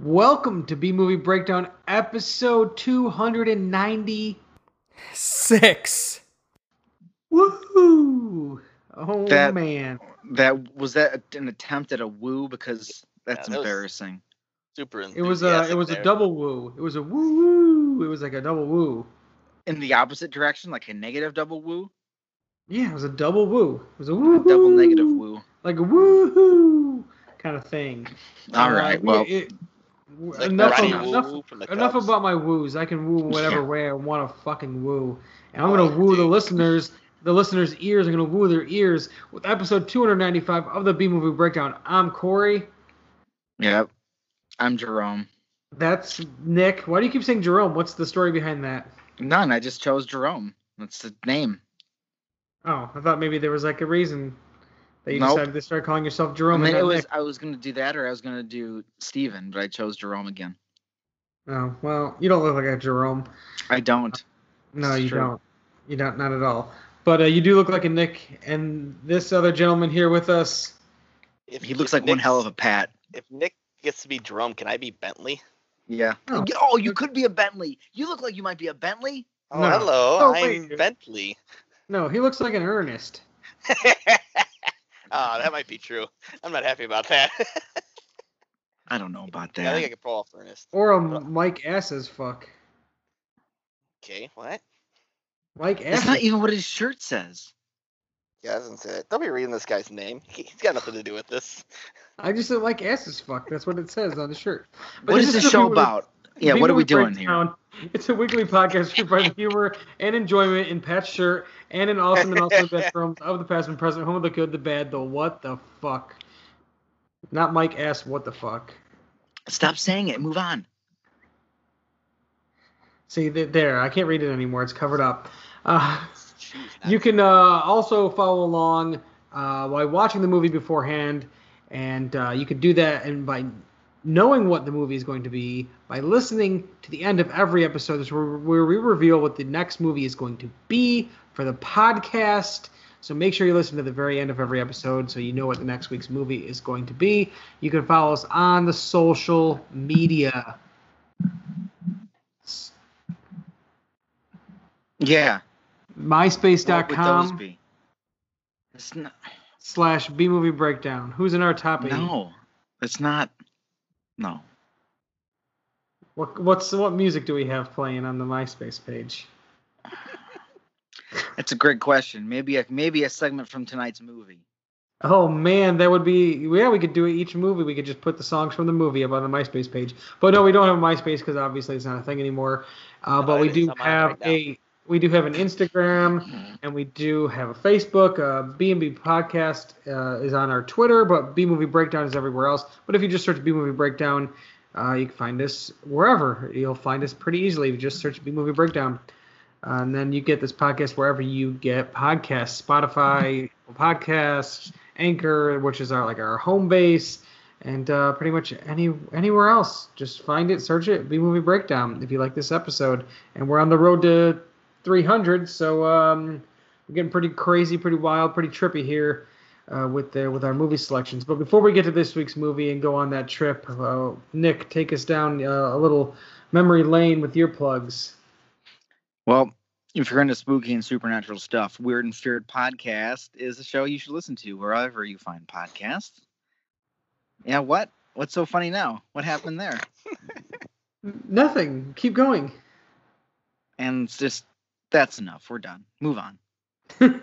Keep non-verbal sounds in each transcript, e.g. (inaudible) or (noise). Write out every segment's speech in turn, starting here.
Welcome to B Movie Breakdown, episode 290. Six. Woohoo! Oh That- man. That was that an attempt at a woo because that's Yeah, that embarrassing. Super It was a it was a double woo. It was a woo woo. It was like a double woo. In the opposite direction, like a negative double woo, Yeah, it was a double woo. It was a woo double negative woo. Like a woohoo kind of thing. All Uh, right, we- well, it- Like enough, of, enough, enough about my woos. I can woo whatever Yeah. way I want to fucking woo. And I'm gonna woo the listeners. The listeners' ears. I'm gonna woo their ears with episode 295 of the B Movie Breakdown. I'm Corey. yep. I'm Jerome. That's Nick. Why do you keep saying Jerome? What's the story behind that? None. I just chose Jerome. That's the name. Oh, I thought maybe there was like a reason that you Nope. decided to start calling yourself I Jerome. mean, it was Nick. I was gonna do that or I was gonna do Steven, but I chose Jerome again. Oh well, you don't look like a Jerome. I don't. No, It's you true. don't. You don't. Not at all. But uh, you do look like a Nick, and this other gentleman here with us. If, He looks if like one hell of a pat. If Nick gets to be Jerome, can I be Bentley? Yeah. Oh. Oh, you could be a Bentley. You look like you might be a Bentley. Oh, No. hello, Oh, I'm wait. Bentley. No, he looks like an Ernest. (laughs) Ah, that might be true. I'm not happy about that. I don't know about that. (laughs) I think I could pull off Ernest. Or a Mike Asses fuck. Okay, what? Mike That's not even what his shirt says. Yeah, I doesn't say it. Don't be reading this guy's name. He- (laughs) He's got nothing to do with this. I just said Mike Asses fuck. That's what it says on the shirt. But What this is is this the show about? Yeah, what are we doing here? Breakdown. It's a weekly podcast fueled by the humor and enjoyment in Pat's shirt and in awesome and also best (laughs) films of the past and present, home of the good, the bad, the what the fuck. Not Mike asked what the fuck. Stop saying it. Move on. See there, I can't read it anymore. It's covered up. Uh, you can uh, also follow along uh, by watching the movie beforehand, and uh, you could do that and by knowing what the movie is going to be by listening to the end of every episode. Is where, where we reveal what the next movie is going to be for the podcast. So make sure you listen to the very end of every episode so you know what the next week's movie is going to be. You can follow us on the social media. Yeah. What would those MySpace.com not. slash B movie breakdown. Who's in our top eight? No. It's not. No. What what's what music do we have playing on the MySpace page? (laughs) That's a great question. Maybe a maybe a segment from tonight's movie. Oh man, that would be yeah. We could do it each movie. We could just put the songs from the movie up on the MySpace page. But no, we don't have a MySpace because obviously it's not a thing anymore. Uh, but we do is. I'm on it have right now. a we do have an Instagram and we do have a Facebook. Uh, B and B Podcast uh, is on our Twitter, but B Movie Breakdown is everywhere else. But if you just search B Movie Breakdown, uh, you can find us wherever. You'll find us pretty easily if you just search B Movie Breakdown. Uh, and then you get this podcast wherever you get podcasts, Spotify, podcasts, Anchor, which is our like our home base, and uh, pretty much any anywhere else. Just find it, search it, B Movie Breakdown if you like this episode. And we're on the road to 300, so um, we're getting pretty crazy, pretty wild, pretty trippy here uh, with the with our movie selections. But before we get to this week's movie and go on that trip, uh, Nick, take us down uh, a little memory lane with your plugs. Well, if you're into spooky and supernatural stuff, Weird and Feared podcast is a show you should listen to wherever you find podcasts. Yeah, what? What's so funny now? What happened there? (laughs) Nothing. Keep going. And just that's enough. We're done. Move on. (laughs)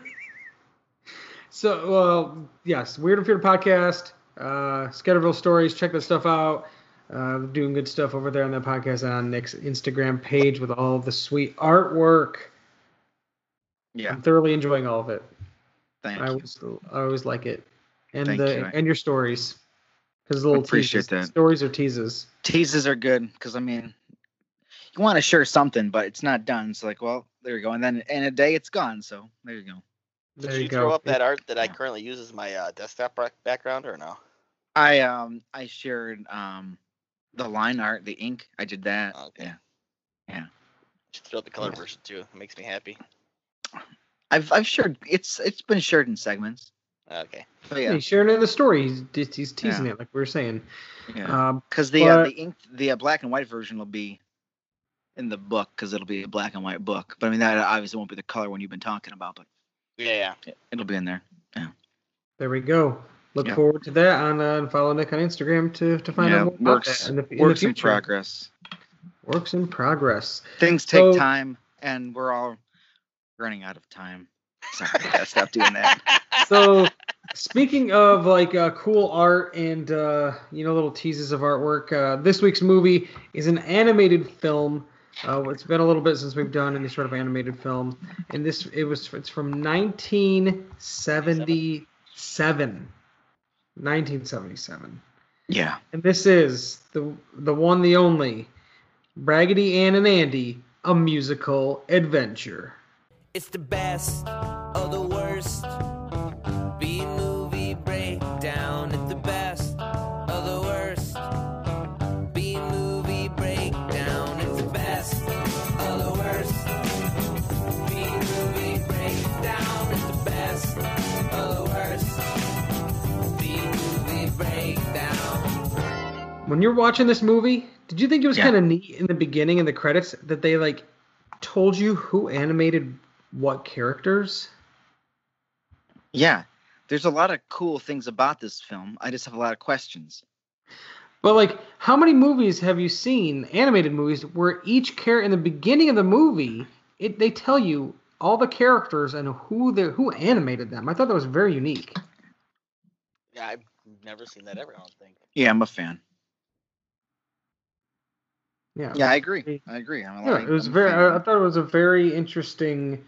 So, well, yes, Weird and Feared podcast, uh, Scatterville Stories. Check that stuff out. Uh, doing good stuff over there on that podcast and on Nick's Instagram page with all the sweet artwork. Yeah. I'm thoroughly enjoying all of it. Thank I you. always, I always like it, and Thank the you. and your stories, because little Appreciate teases. that. Stories or teases. Teases are good because I mean, you want to share something, but it's not done. It's like, well, there you go. And then in a day, it's gone. So there you go. There Did you, you go. throw up that art that I currently use as my uh, desktop background or no? I um I shared um the line art, the ink. I did that. Okay. Yeah. Yeah. Just throw the color Yeah. version too. It makes me happy. I've I've shared it's it's been shared in segments. Okay. But yeah, He's sharing in the story. He's he's teasing it, like we were saying. yeah. Um, Because the uh, the ink the uh, black and white version will be in the book because it'll be a black and white book. But I mean that obviously won't be the color one you've been talking about, but Yeah, yeah. it'll be in there. Yeah. There we go. Look Yeah. forward to that on uh, and follow Nick on Instagram to to find yeah, out more about works that in the, in works the in progress. Works in progress. Things take So- time, and we're all running out of time. Sorry, I gotta stop doing that. (laughs) So speaking of like uh, cool art and uh, you know little teases of artwork, uh, this week's movie is an animated film. Uh, it's been a little bit since we've done any sort of animated film, and this it was it's from 1977. 1977. Yeah. And this is the the one, the only, Raggedy Ann and Andy, a musical adventure. It's the best of the When you're watching this movie, did you think it was Yeah. kind of neat in the beginning in the credits that they like told you who animated what characters? Yeah. There's a lot of cool things about this film. I just have a lot of questions. But like, how many movies have you seen, animated movies, where each character in the beginning of the movie, it they tell you all the characters and who they who animated them? I thought that was very unique. Yeah, I've never seen that ever. I don't think. Yeah, I'm a fan. Yeah. Yeah, I agree. I agree. I'm Yeah, it was I'm very. I, I thought it was a very interesting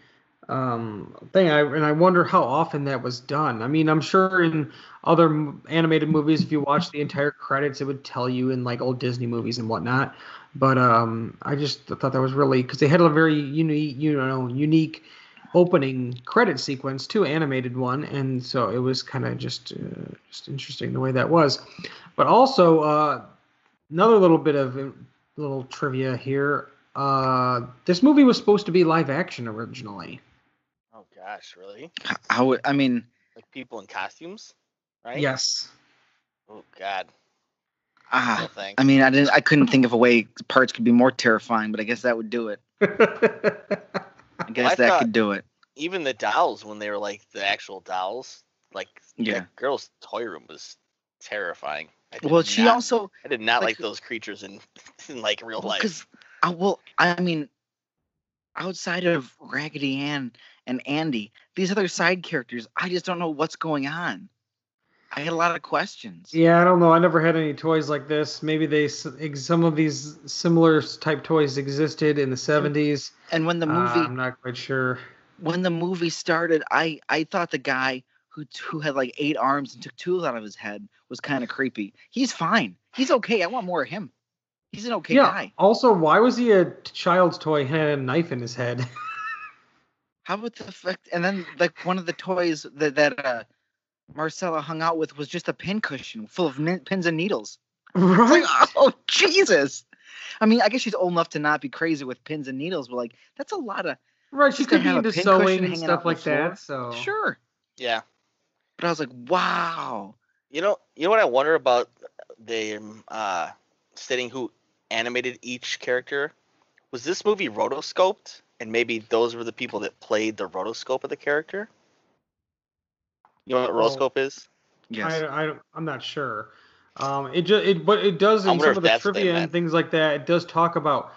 um, thing. I and I wonder how often that was done. I mean, I'm sure in other animated movies, if you watch the entire credits, it would tell you in like old Disney movies and whatnot. But um, I just thought that was really because they had a very unique, you know, unique opening credit sequence too, animated one, and so it was kind of just uh, just interesting the way that was. But also uh, another little bit of little trivia here. Uh, this movie was supposed to be live action originally. Oh gosh, really? How would- I mean, Like people in costumes, right? Yes. Oh god. Ah, thanks. I mean, I didn't. I couldn't think of a way parts could be more terrifying, but I guess that would do it. (laughs) I guess I that could do it. Even the dolls, when they were like the actual dolls, like Yeah. that girl's toy room was terrifying. I did Well, she not- also I did not like- like, those creatures in (laughs) in like real life. because I well, I mean, outside of Raggedy Ann and Andy, these other side characters, I just don't know what's going on. I had a lot of questions. yeah, I don't know. I never had any toys like this. Maybe they some of these similar type toys existed in the 70s. And when the Uh, movie I'm not quite sure. when the movie started, I I thought the guy who who had like eight arms and took tools out of his head was kind of creepy. He's fine. He's okay. I want more of him. He's an okay yeah. guy. Also, why was he a child's toy had a knife in his head? (laughs) How about the fact? And then like one of the toys that that uh, Marcella hung out with was just a pin cushion full of nin- pins and needles. Right. like, (laughs) oh Jesus! I mean, I guess she's old enough to not be crazy with pins and needles, but like that's a lot of Right. She Just to could be have a into sewing and stuff like that. So sure. yeah. But I was like, wow. You know, you know what I wonder about the um, uh, stating who animated each character. Was this movie rotoscoped, and maybe those were the people that played the rotoscope of the character? You know what Oh. rotoscope is? Yes. I, I I'm not sure. Um, it just it but it does in some of the that's what they trivia and things like that. It does talk about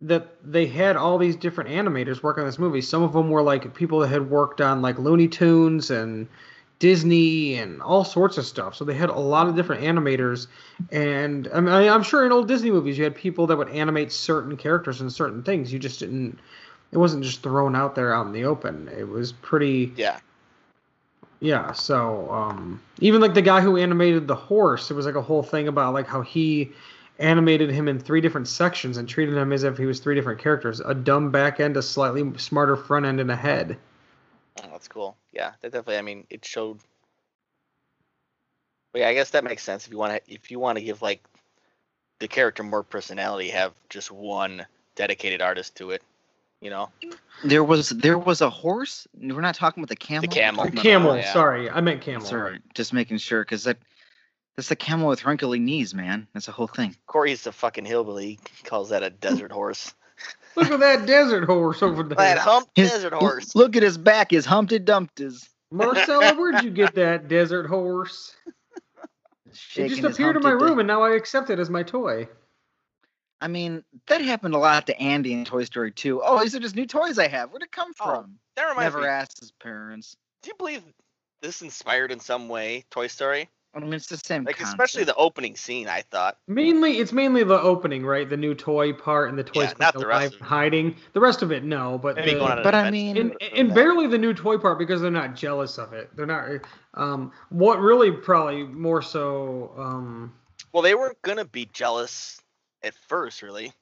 that they had all these different animators work on this movie. Some of them were like people that had worked on like Looney Tunes and Disney and all sorts of stuff. So they had a lot of different animators. And I mean, I'm sure in old Disney movies you had people that would animate certain characters and certain things. You just didn't. It wasn't just thrown out there out in the open. It was pretty. Yeah. Yeah, so um, even like the guy who animated the horse, it was like a whole thing about like how he animated him in three different sections and treated him as if he was three different characters: a dumb back end, a slightly smarter front end, and a head. Oh, that's cool. Yeah, that definitely. I mean, it showed. But yeah, I guess that makes sense if you want to. If you want to give like the character more personality, have just one dedicated artist to it. You know, There was there was a horse. We're not talking about the camel. The camel. We're talking about- Camel. yeah. Sorry, I meant camel. Sorry. Just making sure, because that that's the camel with wrinkly knees, man. That's the whole thing. Corey's the fucking hillbilly. He calls that a desert horse. Look at that desert horse over that there. hump His- desert horse. Look at his back. His Humpty Dumpty's. Marcella, where'd you get that desert horse? It just appeared in my Humpty Dump- room, and now I accept it as my toy. I mean, that happened a lot to Andy in Toy Story 2. Oh, these are just new toys I have. Where'd it come Oh, from? That reminds Never me. asked his parents. Do you believe this inspired in some way Toy Story? I mean, it's the same. Like concept. especially the opening scene. I thought. Mainly, it's mainly the opening, right? The new toy part and the toys Yeah, not coming the rest of it. hiding. The rest of it, no. But Maybe the- going on But I mean- and, and barely the new toy part because they're not jealous of it. They're not. Um, what really probably more so. Um, Well, they weren't gonna be jealous at first, really.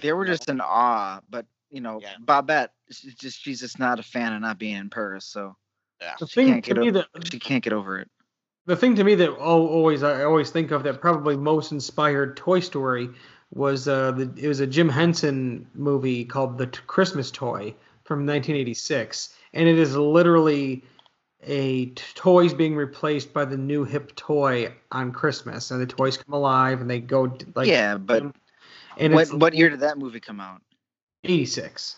They were just in awe, but you know, Yeah. Babette, she's just she's just not a fan of not being in Paris, so Yeah. the She thing can't to get me o- that she can't get over it. The thing to me that al- always I always think of that probably most inspired Toy Story was uh, the it was a Jim Henson movie called The T- Christmas Toy from 1986, and it is literally a t- toys being replaced by the new hip toy on Christmas, and the toys come alive and they go like yeah, but and what what year did that movie come out? 86.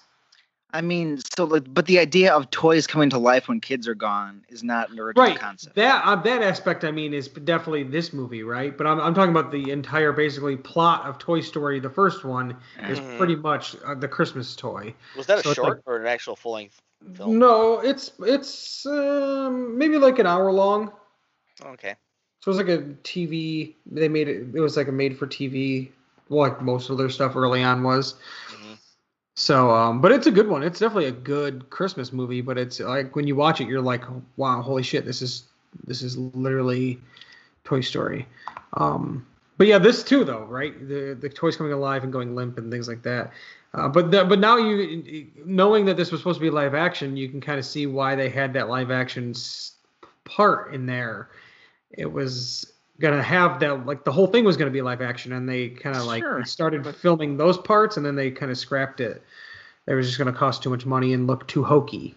I mean, so like, but the idea of toys coming to life when kids are gone is not an original Right. concept. That uh, that aspect, I mean, is definitely this movie, right? But I'm, I'm talking about the entire basically plot of Toy Story. The first one is Mhm. pretty much uh, the Christmas toy. Was that a So short like- or an actual full length film? No, it's it's um, maybe like an hour long. Okay. So it was like a TV. They made it. It was like a made for TV. Like most of their stuff early on was. Mhm. So, um, but it's a good one. It's definitely a good Christmas movie. But it's like when you watch it, you're like, wow, holy shit, this is this is literally Toy Story. Um, but yeah, this too though, right? The the toys coming alive and going limp and things like that. Uh, but the, but now you knowing that this was supposed to be live action, you can kind of see why they had that live action part in there. It was gonna have that like the whole thing was gonna be live action, and they kind of like Sure, started filming those parts, and then they kind of scrapped it. It was just gonna cost too much money and look too hokey.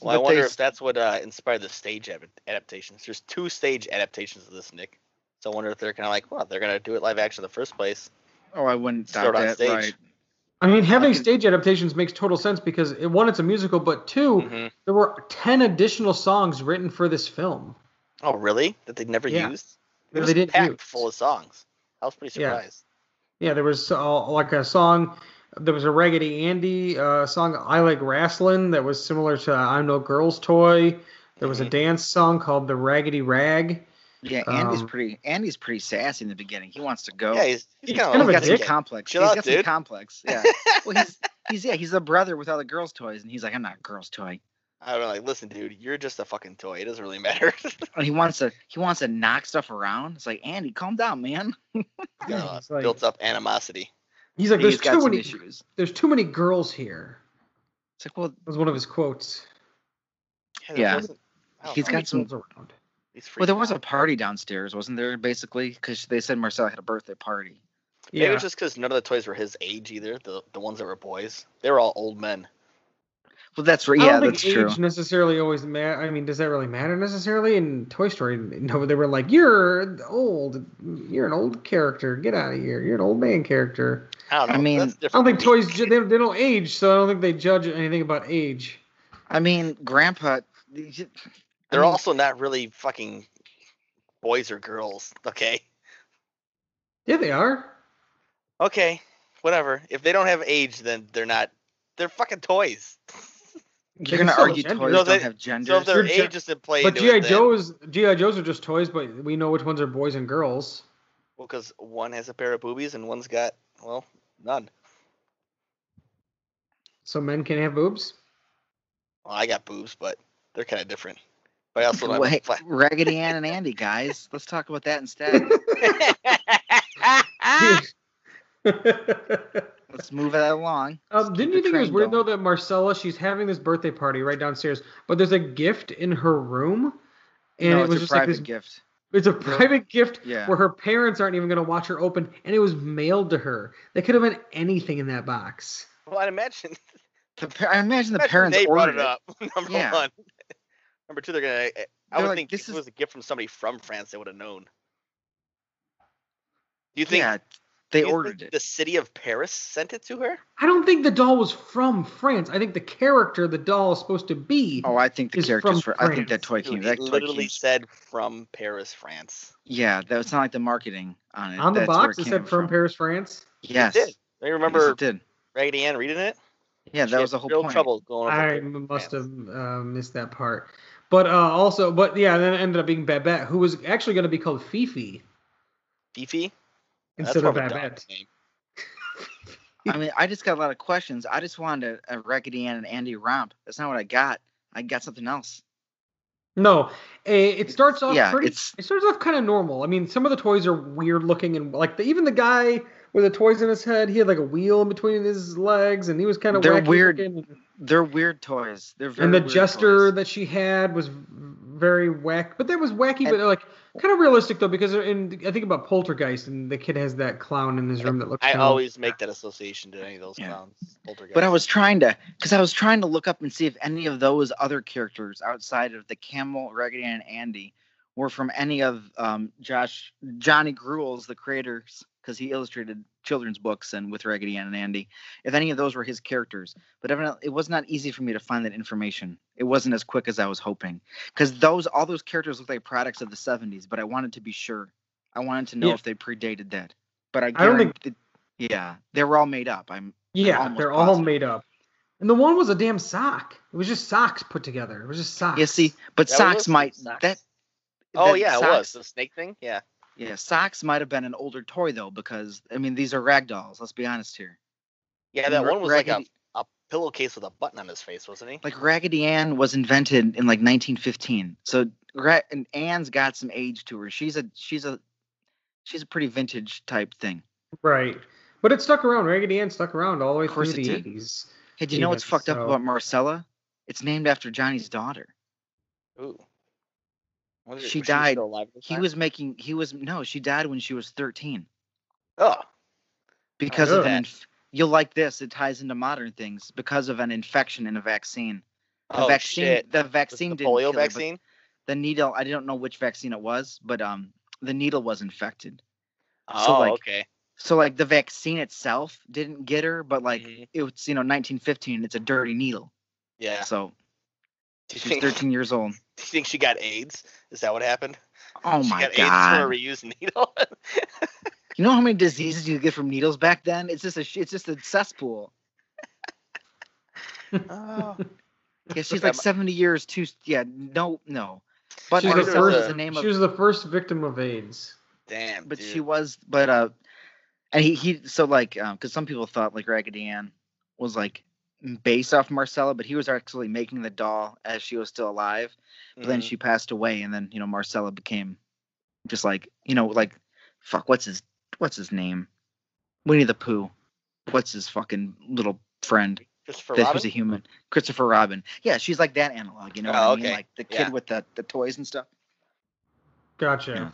Well, I wonder they- if that's what uh, inspired the stage adaptations. There's two stage adaptations of this, Nick. So I wonder if they're kind of like, well, they're gonna do it live action in the first place. Oh, I wouldn't Throw it doubt on that. stage. Right. I mean, having can- stage adaptations makes total sense because it, one, it's a musical, but 2 Mhm. there were ten additional songs written for this film. Oh, really? That they never Yeah. used? That It was they didn't packed use. full of songs. I was pretty surprised. Yeah, yeah there was uh, like a song. There was a Raggedy Andy uh, song, "I Like Wrestling," that was similar to "I'm No Girl's Toy." There was a Mhm. dance song called "The Raggedy Rag." Yeah, Andy's Um, pretty. Andy's pretty sassy in the beginning. He wants to go. Yeah, he's, he's, He's kind kind of of a got some dick. complex. Chill he's out, got some complex. Yeah. well, he's (laughs) he's yeah, he's a brother with all the girls' toys, and he's like, I'm not a girl's toy. I don't know, like, listen, dude, you're just a fucking toy. It doesn't really matter. And (laughs) he wants to he wants to knock stuff around. It's like Andy, calm down, man. He's (laughs) Yeah, got, uh, it's like- built up animosity. He's like, "There's he's too many. issues. There's too many girls here." It's like, well, Was one of his quotes. there Yeah. wasn't- He's know, got some- around? he's well, there freaking was a party downstairs, wasn't there? Basically, because they said Marcel had a birthday party. Maybe Yeah. it's just because none of the toys were his age either. The the ones that were boys, they were all old men. Well, that's right. I Yeah, don't think that's age true. necessarily always matter. I mean, does that really matter necessarily? In Toy Story, no, they were like, "You're old. You're an old character. Get out of here. You're an old man character." I don't know. I mean, that's I different don't think toys they, they don't age, so I don't think they judge anything about age. I mean, Grandpa. They're mean, also not really fucking boys or girls. Okay. Yeah, they are. Okay. Whatever. If they don't have age, then they're not. They're fucking toys. You're gonna argue toys No, don't they- have So genders. if their You're age ju- doesn't play But GI Joes, GI Joes are just toys, but we know which ones are boys and girls. well, because one has a pair of boobies and one's got well none. So men can have boobs. Well, I got boobs, but they're kind of different. But I also don't Wait, have Raggedy Ann and Andy, guys. Let's talk about that instead. (laughs) (laughs) (laughs) Let's move that along. Um, didn't you think it was train weird though that Marcella she's having this birthday party right downstairs, but there's a gift in her room, and no, it was a just like this. gift. It's a private gift Yeah. where her parents aren't even gonna watch her open, and it was mailed to her. They could have been anything in that box. well, I'd imagine (laughs) The, pa- I imagine the Imagine parents they brought ordered it up. (laughs) Number Yeah. one. Number two, they're gonna. I They're would like, think "This if it is- was a gift from somebody from France, they would have known. Do you think Yeah, they you ordered think it. The city of Paris sent it to her. I don't think the doll was from France. I think the character the doll is supposed to be. Oh, I think the is characters from for. I think that toy came. Dude, That it toy literally came. said from Paris, France. Yeah, that was not like the marketing on it. On the That's box, it came said from Paris, France. Yes. It did. Do you Yes, remember it did. Raggedy Ann reading it? Yeah, that had was the whole real point. trouble going. over I must France. have uh, missed that part. But uh, also, but yeah, then it ended up being Babette, who was actually going to be called Fifi Fifi. That's instead of more Babette. I mean, I just got a lot of questions. I just wanted a, a Raggedy Ann and Andy romp. That's not what I got. I got something else. No, eh, it starts off yeah, pretty. it's- It starts off kind of normal. I mean, some of the toys are weird looking, and like the, even the guy with the toys in his head, he had like a wheel in between his legs, and he was kind of They're wacky weird. looking. They're weird toys. They're very And the weird jester toys. that she had was v- very whack, but that was wacky, but like kind of realistic though, because in I think about Poltergeist, and the kid has that clown in his room that looks. Like I kinda- always make that association to any of those Yeah. clowns. Poltergeist. But I was trying to, because I was trying to look up and see if any of those other characters outside of the Camel, Raggedy and Andy were from any of um, Josh Johnny Gruelle's, the creators, because he illustrated children's books and with Raggedy Ann and Andy. If any of those were his characters, but evidently it was not easy for me to find that information. It wasn't as quick as I was hoping, because those all those characters look like products of the '70s. But I wanted to be sure. I wanted to know Yeah. if they predated that. But I, I don't think- guarantee- Yeah, they were all made up. I'm Yeah, almost they're all made up. And the one was a damn sock. It was just socks put together. It was just socks. Yeah, see, but That socks might socks. that. Oh that yeah, it was the snake thing. Yeah. Yeah, socks might have been an older toy though, because I mean these are rag dolls. Let's be honest here. Yeah, that one was like a, a pillowcase with a button on his face, wasn't he? Like Raggedy Ann was invented in like 1915, so Ra- and Ann's got some age to her. She's a she's a she's a pretty vintage type thing. Right. But it stuck around. Raggedy Ann stuck around all the way through the did. 80s. Hey, do you know what's Even fucked up about Marcella? It's named after Johnny's daughter. Ooh. Was it- She was died. still alive He was making he was no, she died when she was 13 Oh, because of an inf- you'll like this. It ties into modern things because of an infection in a vaccine. The oh vaccine shit. the vaccine the didn't polio kill her, vaccine. the needle i don't know which vaccine it was but um the needle was infected Oh, so, like, okay. so like the vaccine itself didn't get her but like Mhm. it was you know 1915 it's a dirty needle Yeah. so Do you she's think? 13 years old (laughs) Do you think she got AIDS? Is that what happened? oh my god. she my got AIDS god from a reused needle. (laughs) you know how many diseases you get from needles back then it's just a it's just a cesspool (laughs) oh. yeah she's like 70 years too yeah no no but She was, the Marcella Marcella first, is the name she of was the first victim of AIDS. Damn. but dude. she was but uh and he he so like um because some people thought like raggedy ann was like based off marcella but he was actually making the doll as she was still alive but then Mhm. she passed away and then you know marcella became just like you know like fuck what's his what's his name winnie the pooh what's his fucking little friend Christopher that Robin? This was a human christopher robin yeah she's like that analog you know what Oh, i mean okay. like the kid Yeah. with the the toys and stuff Gotcha. Yeah.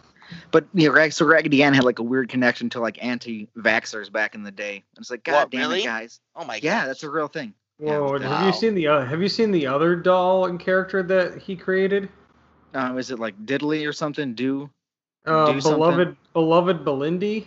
But you know, so Raggedy Ann had like a weird connection to like anti-vaxxers back in the day. And it's like, God What, damn really? it, guys. Oh my god. Yeah, gosh. that's a real thing. Yeah, Whoa, with have you seen the uh, have you seen the other doll and character that he created? Uh, is it like Diddley or something? Do? Uh, Do something? beloved beloved Belindy.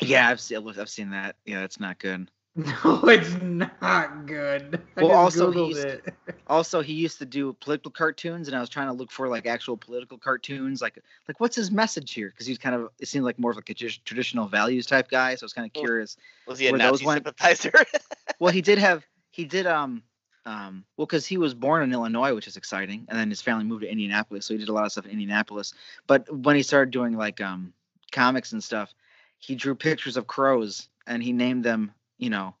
Yeah, I've seen I've seen that. Yeah, it's not good. (laughs) No, it's not good. I Well, just also he Googled used to- Also, he used to do political cartoons, and I was trying to look for like actual political cartoons, like like what's his message here? Because he's kind of it seemed like more of like a traditional values type guy. So I was kind of curious. Was he a where Nazi sympathizer? (laughs) Well, he did have he did um um well because he was born in Illinois, which is exciting, and then his family moved to Indianapolis, so he did a lot of stuff in Indianapolis. But when he started doing like um comics and stuff, he drew pictures of crows and he named them, you know,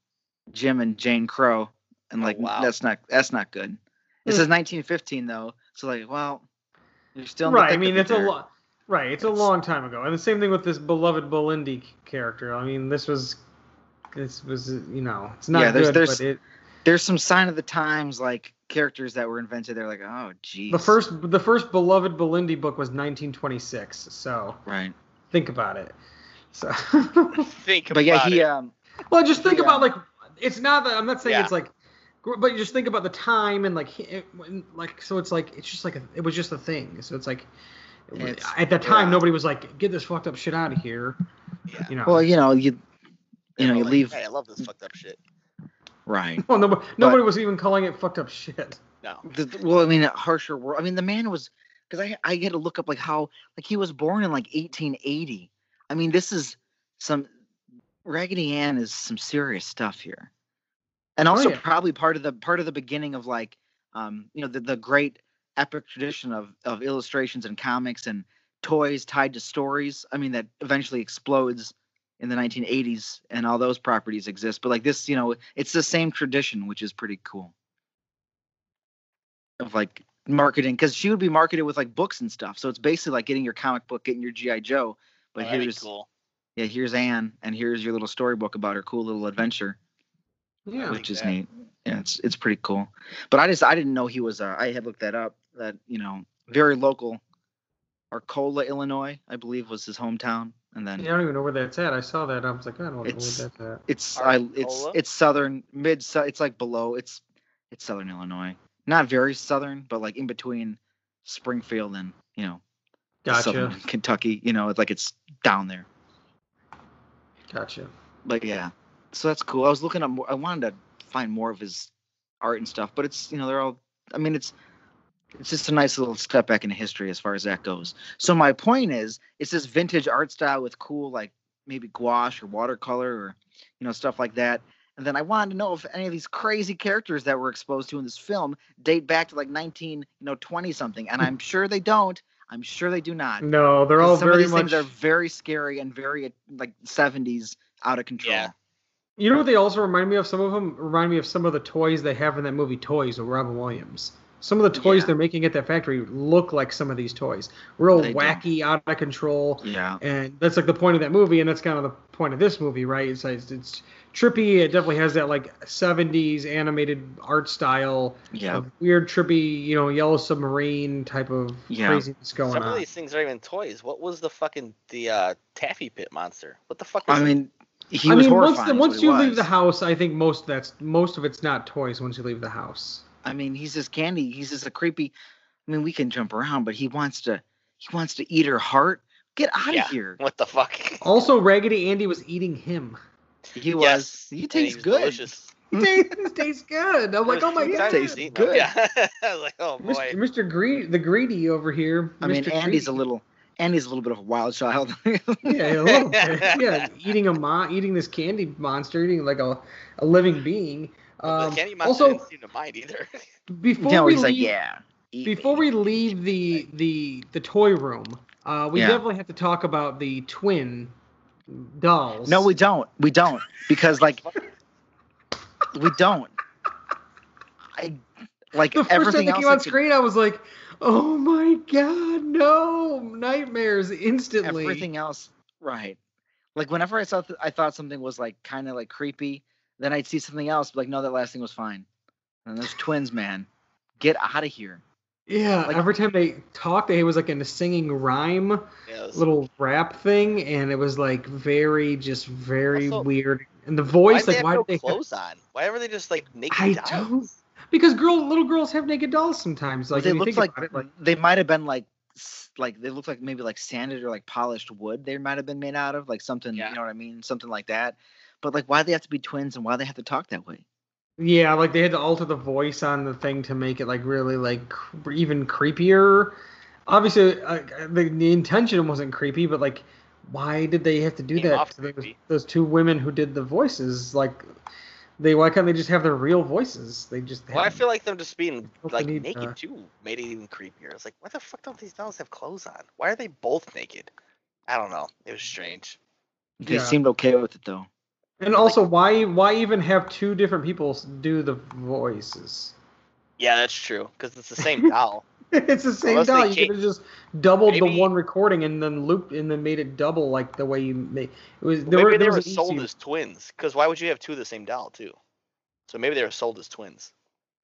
Jim and Jane Crow, and Oh, like wow. that's not that's not good. It Hmm. says 1915 though, so like well, you're still right. I mean, of it it's a there. lot. Right. It's a long time ago, and the same thing with this beloved Belindy character. I mean, this was this was you know it's not Yeah, there's- good, there's- but it There's some sign of the times like characters that were invented. They're like, oh geez. the first the first beloved Belindy book was 1926. So right. think about it. So. (laughs) Think But yeah, he it. um Well, just think Yeah. about like it's not that I'm not saying Yeah. it's like But you just think about the time and like, it, when- like so it's like it's just like a, it was just a thing. So it's like It's- at that time yeah. nobody was like, get this fucked up shit out of here. Yeah. You know. Well, you know, you you know, you like, leave Hey, I love this fucked up shit. right. Well, nobody, nobody was even calling it fucked up shit. No. The, the- well, I mean, a harsher world. I mean, the man was because I I had to look up like how like he was born in like 1880. I mean, this is some Raggedy Ann is some serious stuff here, and Oh, also yeah. probably part of the part of the beginning of like um you know the the great epic tradition of of illustrations and comics and toys tied to stories. I mean, that eventually explodes in the 1980s, and all those properties exist. But like this, you know, it's the same tradition, which is pretty cool of like marketing because she would be marketed with like books and stuff. So it's basically like getting your comic book, getting your GI Joe. But Oh, here's cool. Yeah, here's Anne, and here's your little storybook about her cool little adventure, Yeah. which is that. neat. Yeah, it's it's pretty cool. But I just I didn't know he was. Uh, I had looked that up. That you know, very local. Arcola, Illinois, I believe, was his hometown, and then Yeah, I don't even know where that's at. I saw that. I was like, I don't know where It's- that's at. it's I it's it's southern mid. su- It's like below. It's it's southern Illinois, not very southern, but like in between Springfield and you know Gotcha. southern Kentucky. You know, it's like it's down there. Gotcha. But yeah, so that's cool. I was looking up more. I wanted to find more of his art and stuff, but it's you know they're all. I mean, it's it's just a nice little step back into history as far as that goes. So my point is, it's this vintage art style with cool like maybe gouache or watercolor or you know stuff like that. And then I wanted to know if any of these crazy characters that we're exposed to in this film date back to like 19, you know, 20 something. And hmm. I'm sure they don't. I'm sure they do not. No, they're all some of very these much. things are very scary and very like 70s out of control. Yeah. You know what they also remind me of? Some of them remind me of some of the toys they have in that movie Toys with Robin Williams. Some of the toys Yeah. they're making at that factory look like some of these toys. Real They do. wacky, out of control. Yeah. And that's like the point of that movie, and that's kind of the point of this movie, right? It's it's, it's trippy. It definitely has that like '70s animated art style, Yeah. weird, trippy, you know, Yellow Submarine type of Yeah. craziness going on. Some of on. these things aren't even toys. What was the fucking the uh, taffy pit monster? What the fuck was I it? mean, he I was mean, once the, once what he you leave the house, I think most that's most of it's not toys. Once you leave the house. I mean, he's just candy. He's just a creepy. I mean, we can jump around, but he wants to. He wants to eat her heart. Get out Yeah. of here. what the fuck? Also, Raggedy Andy was eating him. He was. yes, He tastes was good. delicious. He tastes, tastes good. I'm like, oh my god. times tastes he's eaten them. good. Yeah. (laughs) Like, oh boy. Mr. Mr. Greedy, the greedy over here. I mean, Mr. Andy's a little. Andy's a little bit of a wild child. (laughs) Yeah, a little. Yeah, eating a mo- eating this candy monster, eating like a, a living being. Um, the candy monster also, didn't seem to mind either. (laughs) before no, we he's like, leave, yeah. before me." we leave the the the toy room, uh, we Yeah. definitely have to talk about the twin dolls. No, we don't. We don't because like we don't. I like the first time everything they else. came I on screen, I was like, "Oh my god, no!" Nightmares instantly. everything else right like whenever i saw th- i thought something was like kind of like creepy then i'd see something else like no that last thing was fine and those twins man get out of here Yeah, Like- every time they talked, they was like in a singing rhyme, Yeah, it was- little rap thing, and it was like very, just very Also, weird. And the why voice, they like, have why no did they? Have, clothes on? Why were they just like naked I dolls? don't. Because girl, little girls have naked dolls sometimes. Like they when you think like, about it, like they might have been like like they look like maybe like sanded or like polished wood they might have been made out of like something Yeah. you know what i mean something like that but like why they have to be twins and why they have to talk that way yeah, like they had to alter the voice on the thing to make it like really like cr- even creepier. Obviously, uh, the, the intention wasn't creepy, but like, why did they have to do Came that to those, those two women who did the voices? Like, they why can't they just have their real voices? They just Well, I feel like them just being like need, naked uh, too made it even creepier. It's like, why the fuck don't these dolls have clothes on? Why are they both naked? I don't know. It was strange. they Yeah. seemed okay with it though And also, why why even have two different people do the voices? Yeah, that's true. Because it's the same (laughs) doll. it's the same Unless doll. You could have just doubled the one recording and then looped and then made it double like the way you made. It was there maybe were, they were sold easy- as twins. Because why would you have two of the same doll too? So maybe they were sold as twins.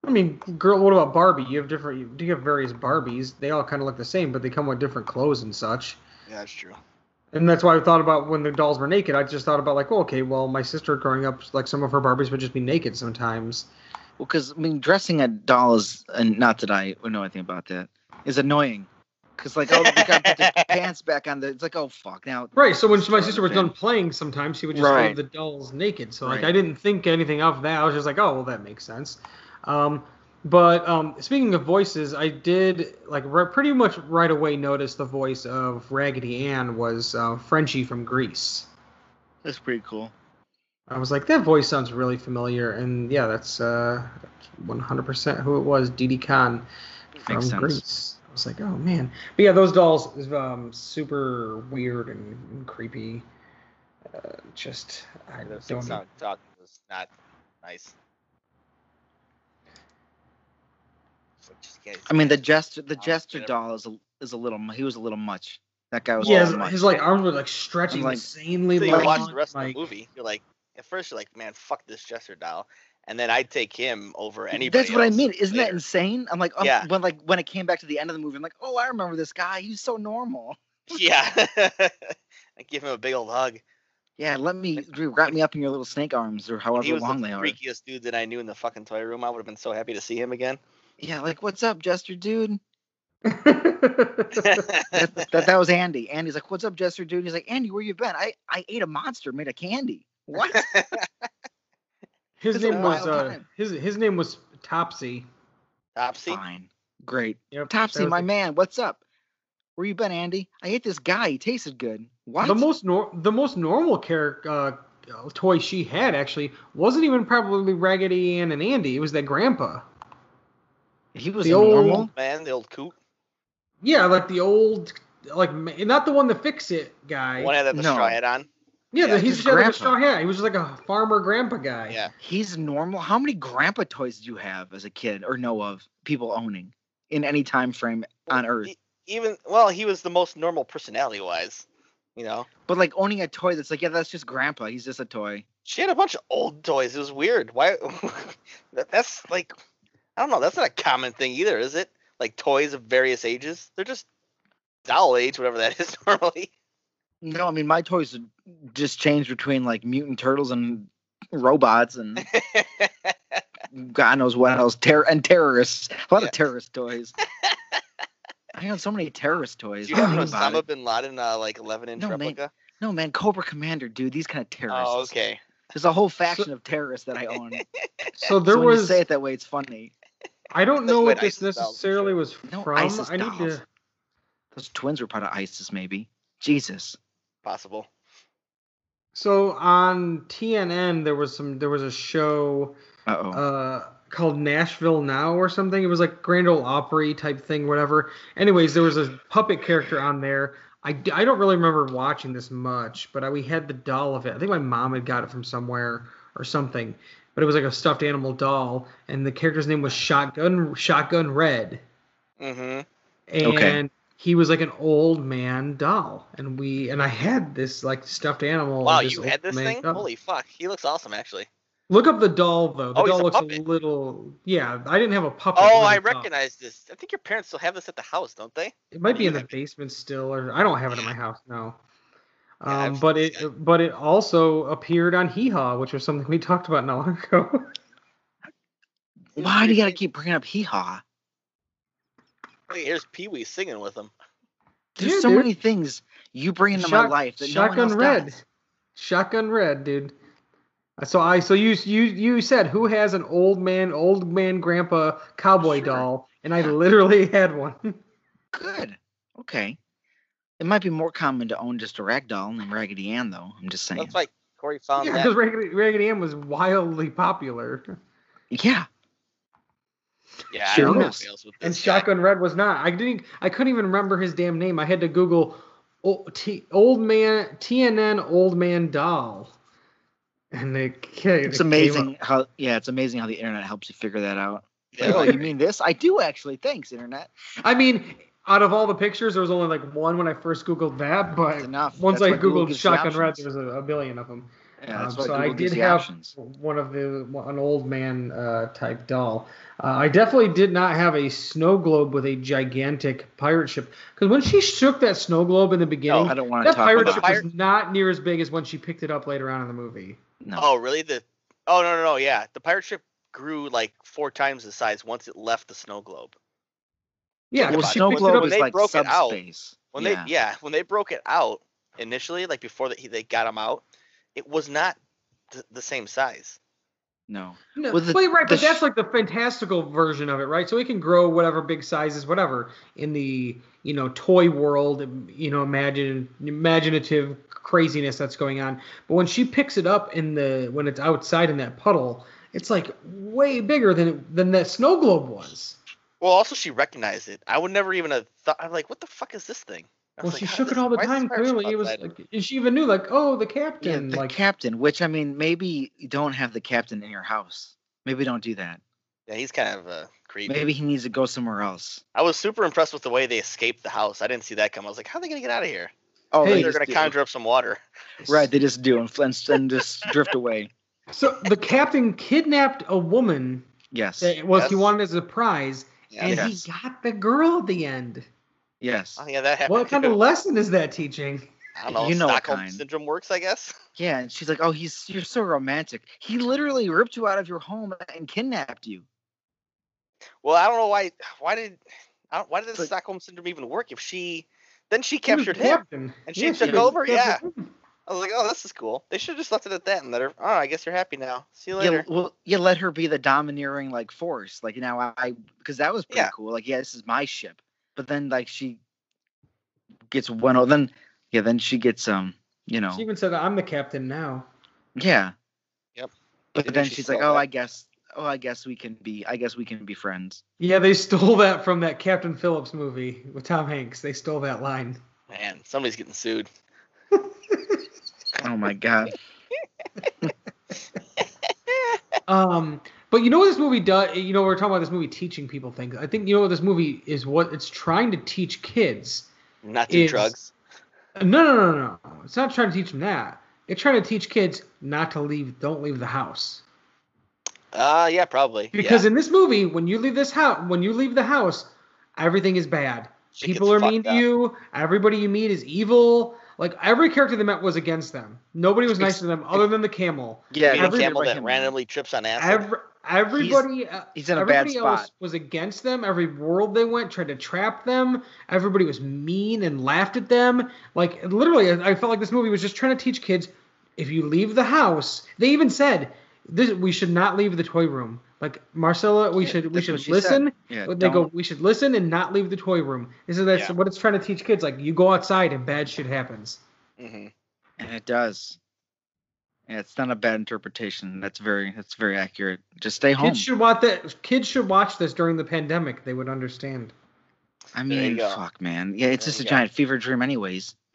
I mean, girl. What about Barbie? You have different. You, do you have various Barbies? They all kind of look the same, but they come with different clothes and such. Yeah, that's true. And that's why I thought about when the dolls were naked. I just thought about like, oh, okay, well, my sister growing up, like some of her Barbies would just be naked sometimes. Well, because I mean, dressing a doll is, and not that I know anything about that, is annoying. Because like, oh, we got to put the (laughs) pants back on. The, it's like, oh fuck, now. Right. So when my sister was done playing, sometimes she would just Right. leave the dolls naked. So like Right. I didn't think anything of that. I was just like, oh well, that makes sense. Um, but um, speaking of voices, I did like re- pretty much right away notice the voice of Raggedy Ann was uh, Frenchy from Grease. That's pretty cool. I was like, that voice sounds really familiar, and yeah, that's uh, 100% who it was, Didi Conn from Makes sense. I was like, oh man, but yeah, those dolls is um, super weird and, and creepy. Uh, just I don't know. sound talk was not nice. So just can't- I mean, the jester, the jester doll is a, is a little. He was a little much. That guy was Yeah, a his, much. his like arms were like stretching I'm like- insanely Until you long. watch the rest like, of the movie, you're like, at first you're like, man, fuck this Jester doll, and then I'd take him over anybody. That's what I mean. Isn't that insane? I'm like, um, Yeah. when like when it came back to the end of the movie, I'm like, oh, I remember this guy. He's so normal. (laughs) Yeah. (laughs) I give him a big old hug. Yeah, let me wrap me up in your little snake arms or He however was long the they are. freakiest dude that I knew in the fucking toy room. I would have been so happy to see him again. Yeah, like what's up, Jester dude? That, that (laughs) that was Andy. Andy's like, what's up, Jester dude? He's like, Andy, where you been? I I ate a monster made of candy. What? (laughs) his name was uh, time. his his name was Topsy. Topsy. Fine, great. Yep, Topsy, my the- man, what's up? Where you been, Andy? I ate this guy. He tasted good. What? The most nor- the most normal character uh, toy she had actually wasn't even probably Raggedy Ann and Andy. It was that grandpa. He was the a old- normal. Man, the old coot. Yeah, like the old, like not the one the fix it guy. One had the No. straw hat on. yeah, yeah, the, he's just just like a grandpa. straw hat. He was just like a farmer grandpa guy. Yeah. He's normal. How many grandpa toys do you have as a kid or know of people owning in any time frame on Earth? E- Even well, he was the most normal personality wise. You know, But like owning a toy that's like, yeah, that's just grandpa. He's just a toy. she had a bunch of old toys. It was weird. Why? (laughs) that, that's like, I don't know. That's not a common thing either, is it? Like toys of various ages. They're just doll age, whatever that (laughs) is normally. No, I mean my toys just change between like mutant turtles and robots and (laughs) God knows what else. Ter- and terrorists. A lot Yeah. of terrorist toys. (laughs) I own so many terrorist toys. Do you have an Think about Osama bin Laden uh, like 11 inch No, man. replica? No man, Cobra Commander, dude. These kind of terrorists. Oh, okay. There's a whole faction of terrorists that I own. So there so when you was. say it that way, it's funny. I don't know what what this ISIS dolls and necessarily shit. was No from. ISIS I need dolls. to. Those twins were part of ISIS, maybe. Jesus. Possible. So on TNN there was some there was a show Uh oh. uh called Nashville Now or something. It was like Grand Ole Opry type thing, whatever. Anyways, there was a puppet character on there. I, I don't really remember watching this much, but I, we had the doll of it. I think my mom had got it from somewhere or something. But it was like a stuffed animal doll, and the character's name was Shotgun Shotgun Red, Mm-hmm. and Okay. he was like an old man doll, and we and I had this like stuffed animal. Wow, of you had this thing? doll. Holy fuck. He looks awesome, actually. Look up the doll though. The Oh, doll a looks a puppet. little. Yeah, I didn't have a puppet. Oh, I was doll. recognize this. I think your parents still have this at the house, don't they? It might be in the have- basement still, or I don't have it in my house now. Yeah, Um, seen but this it but it also appeared on Hee Haw, which was something we talked about not long ago. Why do you gotta keep bringing up hee haw? Wait, here's Pee Wee singing with him. There's Yeah, so dude. many things you bring into my life that Shotgun no one else Red, does. Shotgun Red, dude. So I so you you you said who has an old man old man grandpa cowboy Sure. doll, and I literally (laughs) had one. Good. Okay. It might be more common to own just a rag doll than Raggedy Ann, though. I'm just saying. That's like Corey found yeah, that. because Raggedy, Raggedy Ann was wildly popular, Yeah. Yeah, Sure I don't know is. fails with and this guy. Shotgun Red was not. I didn't. I couldn't even remember his damn name. I had to Google o- T, old man TNN old man doll, and they ca- It's it amazing up. how yeah, it's amazing how the internet helps you figure that out. Yeah, Like, oh, you mean this? I do actually. Thanks, internet. I mean, out of all the pictures, there was only like one when I first Googled that, but enough. once That's I why Google googled gives Shotgun Red, options. there was a, a billion of them. Yeah, Um, so Google I did have options. one of the an old man uh, type doll. Uh, I definitely did not have a snow globe with a gigantic pirate ship because when she shook that snow globe in the beginning, I don't want that pirate ship Pirate- was not near as big as when she picked it up later on in the movie. no. Oh, really? The Oh no no no yeah. The pirate ship grew like four times the size once it left the snow globe. Yeah, well, about she snow picks it globe up- when is they like broke it out. When yeah. they yeah, when they broke it out initially, like before they they got him out, it was not th- the same size. no. No, Well, the- well, you're right, the but that's like the fantastical version of it, right? So it can grow whatever big sizes, whatever, in the you know toy world, um, you know, imagine imaginative craziness that's going on. But when she picks it up in the when it's outside in that puddle, it's like way bigger than it, than that snow globe was. Well, also she recognized it. I would never even have thought. I'm like, what the fuck is this thing? Well, was she shook it all the why is this time. Clearly, it was like and she even knew, like, oh, the Yeah, captain, the like. captain, which I mean, maybe you don't have the captain in your house. Maybe don't do that. yeah, he's kind of uh, creepy. Maybe he needs to go somewhere else. I was super impressed with the way they escaped the house. I didn't see that come. I was like, how are they gonna get out of here? Oh, Hey, they they're gonna do. conjure up some water. Right, they just do and, and, and just drift away. So the captain kidnapped a woman Yes. that was he wanted as a prize, Yeah, and Yes. he got the girl at the end. Yes. Oh, yeah, that happened. What kind of lesson is that teaching? I don't know. You know what Stockholm kind. syndrome works, I guess. (laughs) Yeah, and she's like, "Oh, he's you're so romantic. He literally ripped you out of your home and kidnapped you." Well, I don't know why. Why did? I don't, why did the But- Stockholm syndrome even work? If she, then she captured the him. And she Yeah, took was over, captain. I was like, oh, this is cool. They should have just left it at that and let her. Oh, I guess you're happy now. See you Yeah, later. well, you let her be the domineering like force. Like now, I because that was pretty Yeah. cool. Like, yeah, this is my ship. But then like she gets one. Oh, then yeah, then she gets um, you know, She even said, "I'm the captain now." yeah. Yep. But then then she's like, "Oh, that. I guess, oh, I guess we can be, I guess we can be friends." Yeah, they (laughs) stole that from that Captain Phillips movie with Tom Hanks. They stole that line. Man, somebody's getting sued. Oh my god. (laughs) Um, but you know what this movie does? You know, we're talking about this movie teaching people things. I think you know what this movie is. What it's trying to teach kids. Not do Is- drugs. No, no, no, no, no. It's not trying to teach them that. It's trying to teach kids not to leave. Don't leave the house. Uh, yeah, probably. Because yeah. in this movie, when you leave this house, when you leave the house, everything is bad. Shit People are mean fucked to you. Everybody you meet is evil. Like every character they met was against them. Nobody was nice to them other than the camel. Yeah, You mean every- a camel right that him, randomly trips on acid. Every, everybody, uh, he's in a bad everybody else spot. was against them. Every world they went tried to trap them. Everybody was mean and laughed at them. Like literally, I I felt like this movie was just trying to teach kids: if you leave the house, they even said this, we should not leave the toy room. Like Marcella, we Yeah, should we should listen. Yeah, they go, don't- we should listen and not leave the toy room. This is that's Yeah. what it's trying to teach kids. Like you go outside and bad shit happens. hmm And it does. Yeah, it's not a bad interpretation. That's very that's very accurate. Just stay home. Kids should watch that. Kids should watch this during the pandemic. They would understand. I mean, fuck, man. Yeah, it's There just a go. giant fever dream, anyways. (laughs)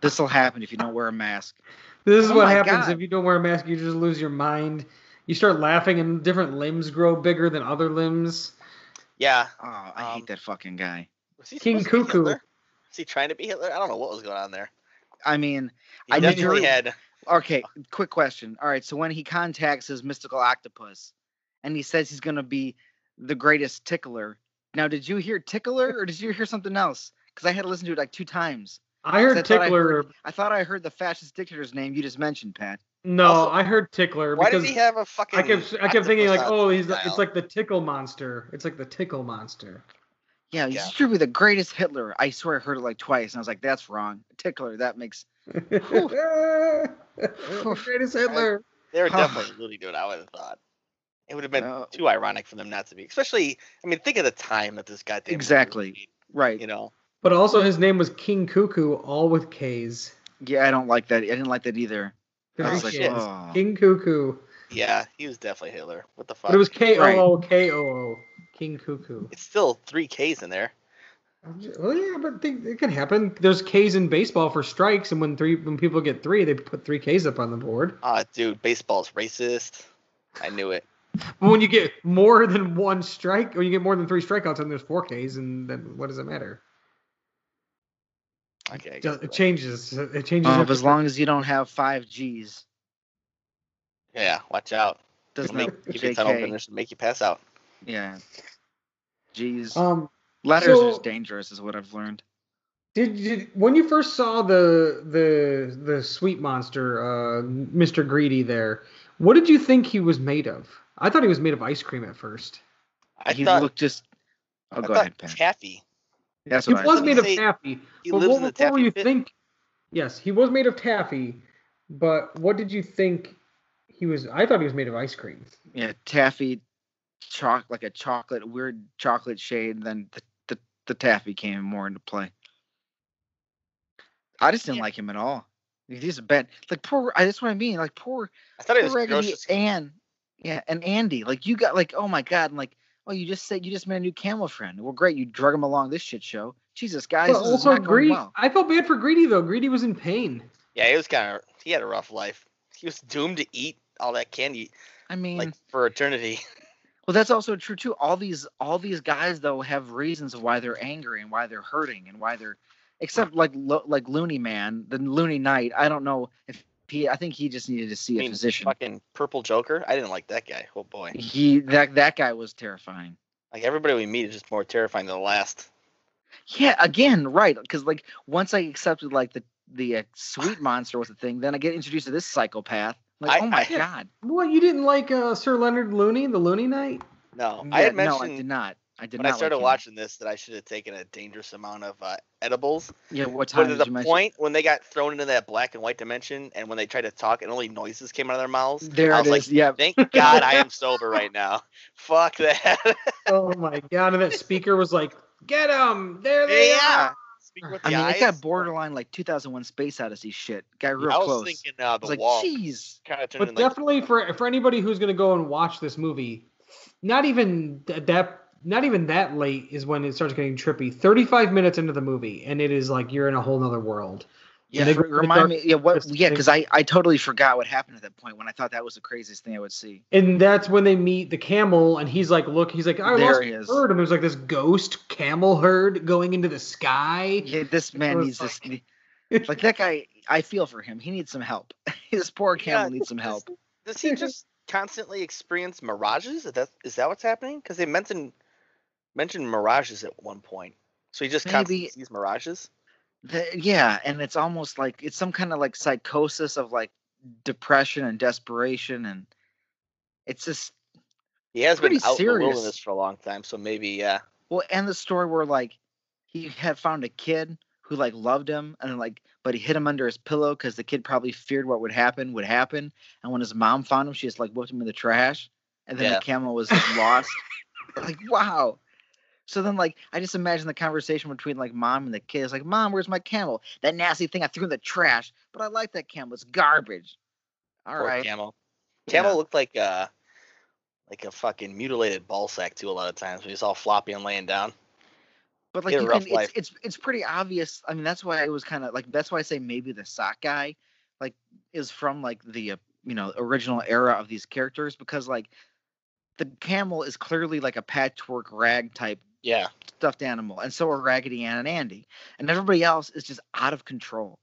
this will happen if you don't wear a mask. This is Oh what happens God. if you don't wear a mask. You just lose your mind. You start laughing, and different limbs grow bigger than other limbs. Yeah. Oh, I Um, hate that fucking guy. King supposed to be Cuckoo. Is he trying to be Hitler? I don't know what was going on there. I mean, He I definitely never- had. okay, quick question. All right, so when he contacts his mystical octopus and he says he's going to be the greatest tickler. Now, did you hear tickler or did you hear something else? Because I had to listen to it like two times. I heard I thought I Tickler. heard- I thought I heard the fascist dictator's name you just mentioned, Pat. no, Also, I heard Tickler Why because did he have a fucking? I kept I kept thinking like, oh, he's the, it's like the tickle monster. It's like the tickle monster. Yeah, Yeah. he's should be the greatest Hitler. I swear I heard it like twice, and I was like, "That's wrong." Tickler. That makes (laughs) the greatest Hitler. (laughs) They were Oh. definitely alluding to it. I would have thought. It would have been Uh, too ironic for them not to be. Especially, I mean, think of the time that this goddamn movie Exactly. made, right. You know, But also his name was King Cuckoo, all with K's. Yeah, I don't like that. I didn't like that either. I was like, oh. King Cuckoo. yeah, he was definitely Hitler. What the fuck? But it was K O Right. O K O O. King Cuckoo. It's still three K's in there. Well, yeah, but they, it can happen. There's K's in baseball for strikes, and when three when people get three, they put three K's up on the board. Ah, dude, baseball's racist. I knew it. But when you get more than one strike, or you get more than three strikeouts, and there's four K's, and then what does it matter? Okay. I It, guess it you're right. changes. It changes. Every- as long as you don't have five G's. Yeah, watch out. Does It'll make, not keep your tunnel finish and make you pass out. Yeah. G's. Um, Letters so- are dangerous, is what I've learned. did, did when you first saw the the the sweet monster, uh, Mr. Greedy there? What did you think he was made of? I thought he was made of ice cream at first. I he thought, looked just. Oh, I go thought ahead, Pat. taffy. That's He what was thought. made of Say, taffy. But lives what, in the what were you pit. think? Yes, he was made of taffy, but what did you think he was? I thought he was made of ice cream. Yeah, taffy, choc like a chocolate, weird chocolate shade. Then the, the the taffy came more into play. I just didn't Yeah. like him at all. He's a bad. Like poor. I that's what I mean. Like poor, I thought it poor was Raggedy and Yeah, and Andy. Like you got like oh my god. And like oh you just said you just made a new camel friend. Well great, you drug him along this shit show. Jesus guys, But this is also, not going Greedy. well. I felt bad for Greedy though. Greedy was in pain. Yeah, he was kind of. He had a rough life. He was doomed to eat all that candy I mean, like for eternity. (laughs) Well, that's also true too. All these all these guys though have reasons of why they're angry and why they're hurting and why they're except like like Looney Man, the Looney Knight. I don't know if he. I think he just needed to see I a mean, physician. fucking purple Joker. I didn't like that guy. Oh boy. He that that guy was terrifying. Like everybody we meet is just more terrifying than the last. Yeah, again, right? Because like once I accepted like the the uh, sweet (sighs) monster was a thing, then I get introduced to this psychopath. Like, I- oh my I- god! What you didn't like uh, Sir Leonard Looney, the Looney Knight? No, Yeah, I had mentioned. no, I did not. I did when not. I started like watching this that I should have taken a dangerous amount of uh, edibles. Yeah, what time But did at you the mention? point when they got thrown into that black and white dimension, and when they tried to talk, and only noises came out of their mouths. There I it was is. like, yeah, Thank God I am (laughs) sober right now. (laughs) Fuck that. (laughs) Oh my god! And that speaker was like, "Get them! There they yeah. are!" Speak I mean, it eyes. got borderline like 2001 Space Odyssey shit. Got real I was close. thinking uh, I the was like, wall jeez. kind of turned But into like definitely for for anybody who's gonna go and watch this movie, not even th- that not even that late is when it starts getting trippy. Thirty five minutes into the movie, and it is like you're in a whole other world. Yeah, for- go to the remind dark me. Yeah, what? Yeah, because I I totally forgot what happened at that point when I thought that was the craziest thing I would see. And that's when they meet the camel, and he's like, "Look, he's like, I There lost he my is. herd," and there's like this ghost camel herd going into the sky. Yeah, this man was needs this. like- (laughs) Like that guy, I feel for him. He needs some help. (laughs) this poor Yeah, camel needs some help. Does he just constantly experience mirages? Is that is that what's happening? Because they mentioned mentioned mirages at one point. So he just Maybe- sees mirages. The- yeah, and it's almost like it's some kind of like psychosis of like depression and desperation, and it's just He has been out in the wilderness for a long time, so maybe yeah. Well, and the story where like he had found a kid who like loved him and like but he hid him under his pillow because the kid probably feared what would happen would happen. And when his mom found him, she just like whipped him in the trash. And then Yeah. the camel was like, lost. (laughs) like wow. So then like I just imagine the conversation between like mom and the kid. It's like, Mom, where's my camel? That nasty thing I threw in the trash. But I like that camel. It's garbage. All Poor right. Camel. Camel Yeah. looked like uh like a fucking mutilated ball sack too a lot of times when he's all floppy and laying down. But like He had a you can, it's, it's it's pretty obvious. I mean, that's why it was kind of like that's why I say maybe the sock guy, like, is from like the uh, you know original era of these characters because like the camel is clearly like a patchwork rag type Yeah. stuffed animal, and so are Raggedy Ann and Andy, and everybody else is just out of control.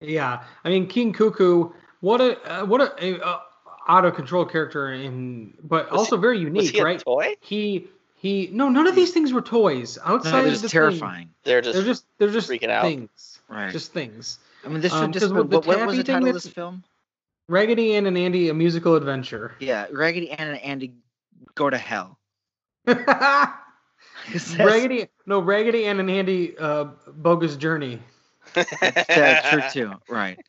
Yeah, I mean King Cuckoo, what a uh, what a, a, uh out of control character, and but Was also very Was unique, he a right? toy? He he no, none of these things were toys. No, Outside they're of just the thing, terrifying. They're just, they're just they're just freaking out. things, Right. just things. I mean, this um, should just 'cause what, the what was the title of this film? Raggedy Ann and Andy: A Musical Adventure. Yeah, Raggedy Ann and Andy go to hell. (laughs) 'Cause that's- Raggedy no Raggedy Ann and Andy: uh, Bogus Journey. That's true too. Right. (laughs)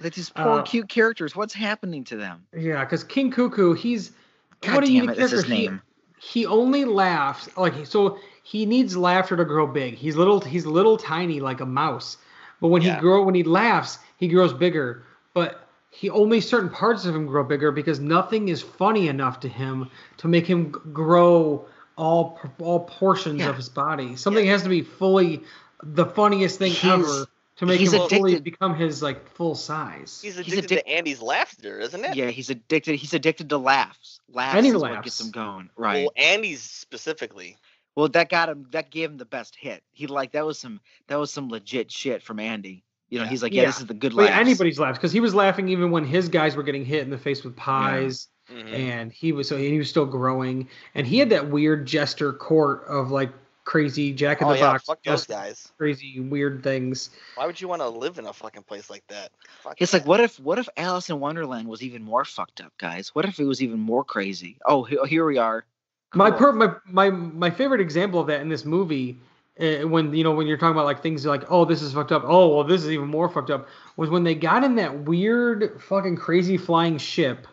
Like these poor Uh, cute characters. What's happening to them? Yeah, because King Cuckoo, he's God what a damn unique it, that's his character. He- name. he only laughs like so he needs laughter to grow big he's little he's little tiny like a mouse but when Yeah. he grow when he laughs he grows bigger but he only certain parts of him grow bigger because nothing is funny enough to him to make him grow all all portions Yeah. of his body something has to be fully the funniest thing He's- ever to make he's him fully become his like full size He's He's addicted to Andy's laughter, isn't it? Yeah, he's addicted. He's addicted to laughs. Laughs Any is what laughs. gets him going. Right. Well, Andy's specifically. Well, that got him. That gave him the best hit. He like that was some that was some legit shit from Andy. You know, Yeah. he's like, yeah, Yeah. this is the good but laughs. anybody's laughs because he was laughing even when his guys were getting hit in the face with pies Mhm. and he was so he was still growing and he had that weird jester court of like crazy Jack in Oh the yeah, Box, fuck those guys. crazy weird things. Why would you want to live in a fucking place like that? Fuck It's that. like what if what if Alice in Wonderland was even more fucked up, guys? What if it was even more crazy? Oh, here we are. My per, my my my favorite example of that in this movie, uh, when you know when you're talking about like things like oh this is fucked up, oh well this is even more fucked up, was when they got in that weird fucking crazy flying ship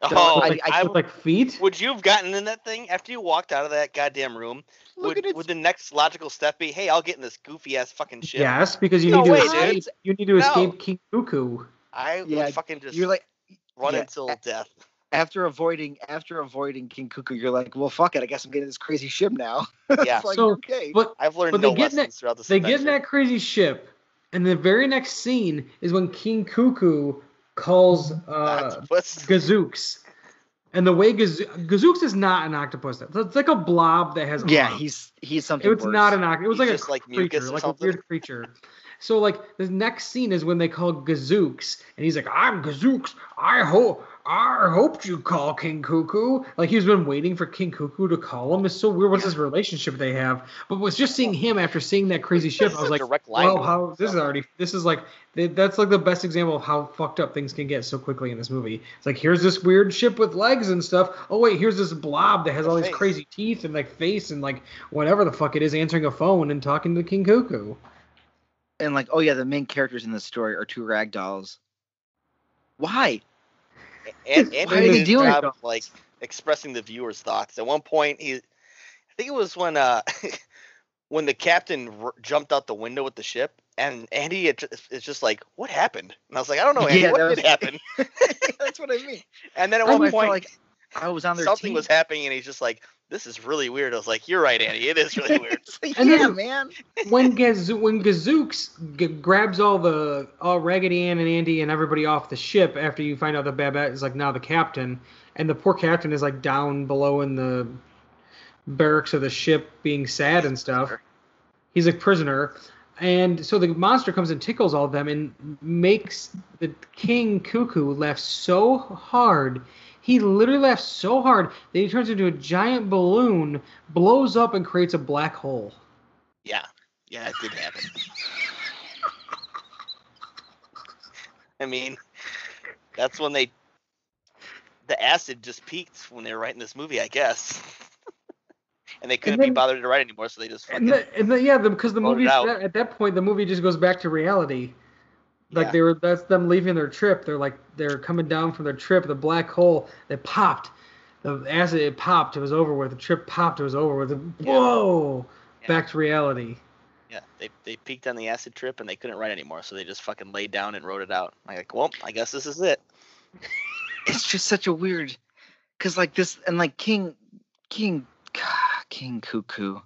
Oh, with I- like, I- with, like feet. would you have gotten in that thing after you walked out of that goddamn room? Look Would, at it. would the next logical step be, hey, I'll get in this goofy ass fucking ship? Yes, because you No need to way, escape. dude. You need to No. escape King Cuckoo. I Yeah, would fucking just You're like run yeah, until a- death. after avoiding after avoiding King Cuckoo, you're like, well, fuck it. I guess I'm getting this crazy ship now. (laughs) Yeah. like So, okay. But I've learned but they no get lessons that- throughout this they get in that crazy ship, and the very next scene is when King Cuckoo calls (laughs) uh, Gazooks. And the way Gazoo- Gazooks is not an octopus. It's like a blob that has yeah, arms. he's he's something. It's worse. not an octopus. It was He's like a like creature, like a weird (laughs) creature. So like the next scene is when they call Gazooks, and he's like, "I'm Gazooks. I hope I hoped you call King Cuckoo." Like he's been waiting for King Cuckoo to call him. It's so weird. What's this relationship they have? But was just seeing him after seeing that crazy ship, I was like, direct line "Well, how this is already this is like that's like the best example of how fucked up things can get so quickly in this movie. It's like here's this weird ship with legs and stuff. Oh wait, here's this blob that has The all these crazy teeth and like face and like whatever the fuck it is answering a phone and talking to King Cuckoo. and like, oh yeah, the main characters in this story are two rag dolls. Why? (laughs) and and Why are they doing job of like expressing the viewer's thoughts. At one point, he, I think it was when uh (laughs) when the captain r- jumped out the window with the ship, and Andy had ju- is just like, "What happened?" And I was like, "I don't know, Andy. Yeah, what that did happen?" (laughs) That's what I mean. And then at I one felt point, like I was on their something team. was happening, and he's just like, "This is really weird." I was like, "You're right, Andy. It is really (laughs) weird." Like, And yeah, then- man. (laughs) when Gaz- when Gazooks g- grabs all the all Raggedy Ann and Andy and everybody off the ship after you find out that Babette is like now the captain, and the poor captain is like down below in the barracks of the ship being sad and stuff. He's a prisoner. And so the monster comes and tickles all of them and makes the king cuckoo laugh so hard. He literally laughs so hard that he turns into a giant balloon, blows up, and creates a black hole. Yeah, yeah, it did happen. I mean, that's when they the acid just peaked when they were writing this movie, I guess. (laughs) and they couldn't then- be bothered to write anymore, so they just fucking And, the, and the, yeah, because the, movie at that point the movie just goes back to reality. Like Yeah. they were that's them leaving their trip. They're like they're coming down from their trip. The black hole they popped. The acid it popped. It was over with. The trip popped. It was over with. Whoa! Yeah. Back to reality. yeah, they they peaked on the acid trip and they couldn't write anymore, so they just fucking laid down and wrote it out. I'm like, well, I guess this is it. (laughs) It's just such a weird, cause like this and like King, King, ah, King Cuckoo.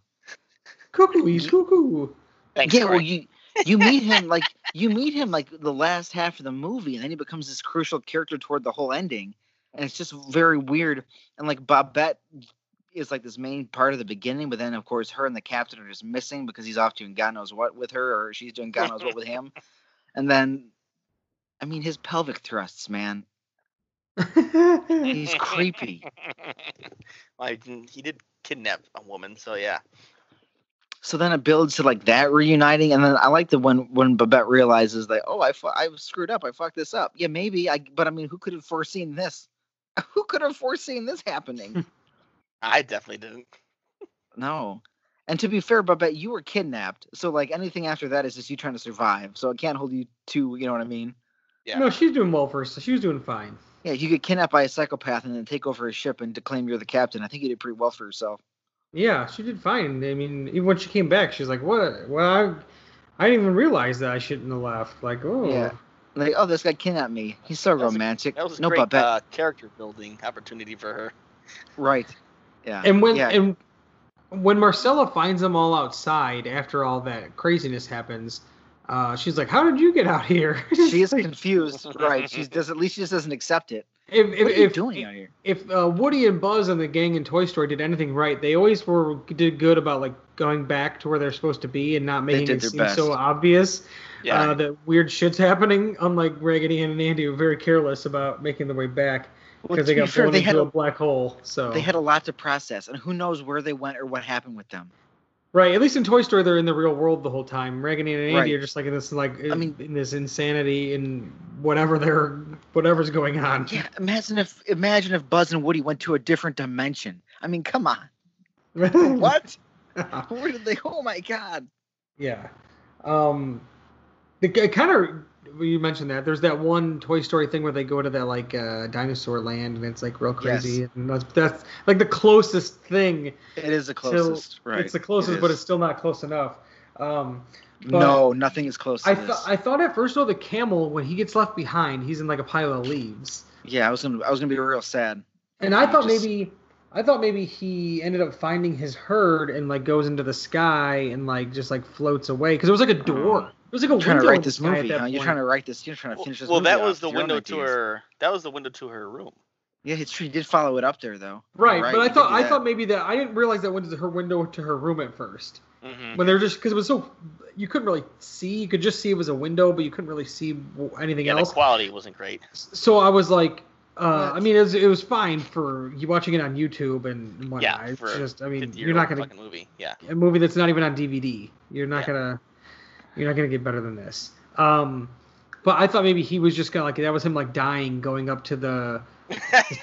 Cuckoo, he's cuckoo. Thanks, yeah, well you you meet (laughs) him like you meet him like the last half of the movie, and then he becomes this crucial character toward the whole ending, and it's just very weird. And like Babette is like this main part of the beginning, but then of course her and the captain are just missing because he's off doing God knows what with her, or she's doing God knows what with him. And then, I mean, his pelvic thrusts, man. He's creepy. (laughs) well, he did kidnap a woman, so yeah. So then it builds to like that reuniting, and then I like the when when Babette realizes that oh I fu- I screwed up I fucked this up yeah maybe I but I mean who could have foreseen this (laughs) who could have foreseen this happening (laughs) I definitely didn't. no and to be fair Babette you were kidnapped so like anything after that is just you trying to survive so it can't hold you to you know what I mean Yeah. No, she's doing well first. She was doing fine. yeah you get kidnapped by a psychopath and then take over his ship and to claim you're the captain I think you did pretty well for yourself Yeah, she did fine. I mean, even when she came back, she's like, "What? Well, I, I didn't even realize that I shouldn't have left." Like, oh, Yeah. like oh this guy kidnapped me he's so That was a- romantic That was a no great Babette uh, character building opportunity for her. right yeah And when yeah. and when Marcella finds them all outside after all that craziness happens, uh, she's like, "How did you get out here?" (laughs) she is confused, right? She does at least she just doesn't accept it. If if What are you if, doing out here? if uh, Woody and Buzz and the gang in Toy Story did anything right, they always were did good about like going back to where they're supposed to be and not making it seem best. so obvious Yeah. uh, that weird shit's happening. Unlike Raggedy Ann and Andy, were very careless about making their way back because to they be got fair, blown they into a a, black hole. So they had a lot to process, and who knows where they went or what happened with them. Right. At least in Toy Story, they're in the real world the whole time. Raggedy and Andy Right. are just like in this like I mean- in this insanity and whatever they're whatever's going on. Yeah, imagine if imagine if Buzz and Woody went to a different dimension. I mean, come on. (laughs) What? (laughs) Where did they? Oh my God. yeah. Um, the kind of you mentioned that there's that one Toy Story thing where they go to that like uh, dinosaur land and it's like real crazy Yes. and that's, that's like the closest thing. It is the closest, right? It's the closest, but it's still not close enough. Um, no, nothing is close to I thought I thought at first though the camel when he gets left behind he's in like a pile of leaves yeah, I was gonna, I was gonna be real sad. and I thought just- maybe I thought maybe he ended up finding his herd and like goes into the sky and like just like floats away because it was like a door it was like a You're trying to write this movie, that huh? You're trying to write this. You're trying to Well, finish this well, movie that off was the your window to her. That was the window to her room. Yeah, it's true. Did follow it up there, though. right, You're but I thought I thought maybe that I didn't realize that went to her window to her room at first hmm when they're just because it was so you couldn't really see you could just see it was a window but you couldn't really see anything Yeah, the else quality wasn't great. so I was like, uh, I mean, it was, it was fine for you watching it on YouTube and and whatnot. Yeah, it's just, I mean, you're not gonna fucking movie. Yeah. a movie that's not even on DVD. You're not Yeah. gonna, you're not gonna get better than this. Um, but I thought maybe he was just gonna like that was him like dying going up to the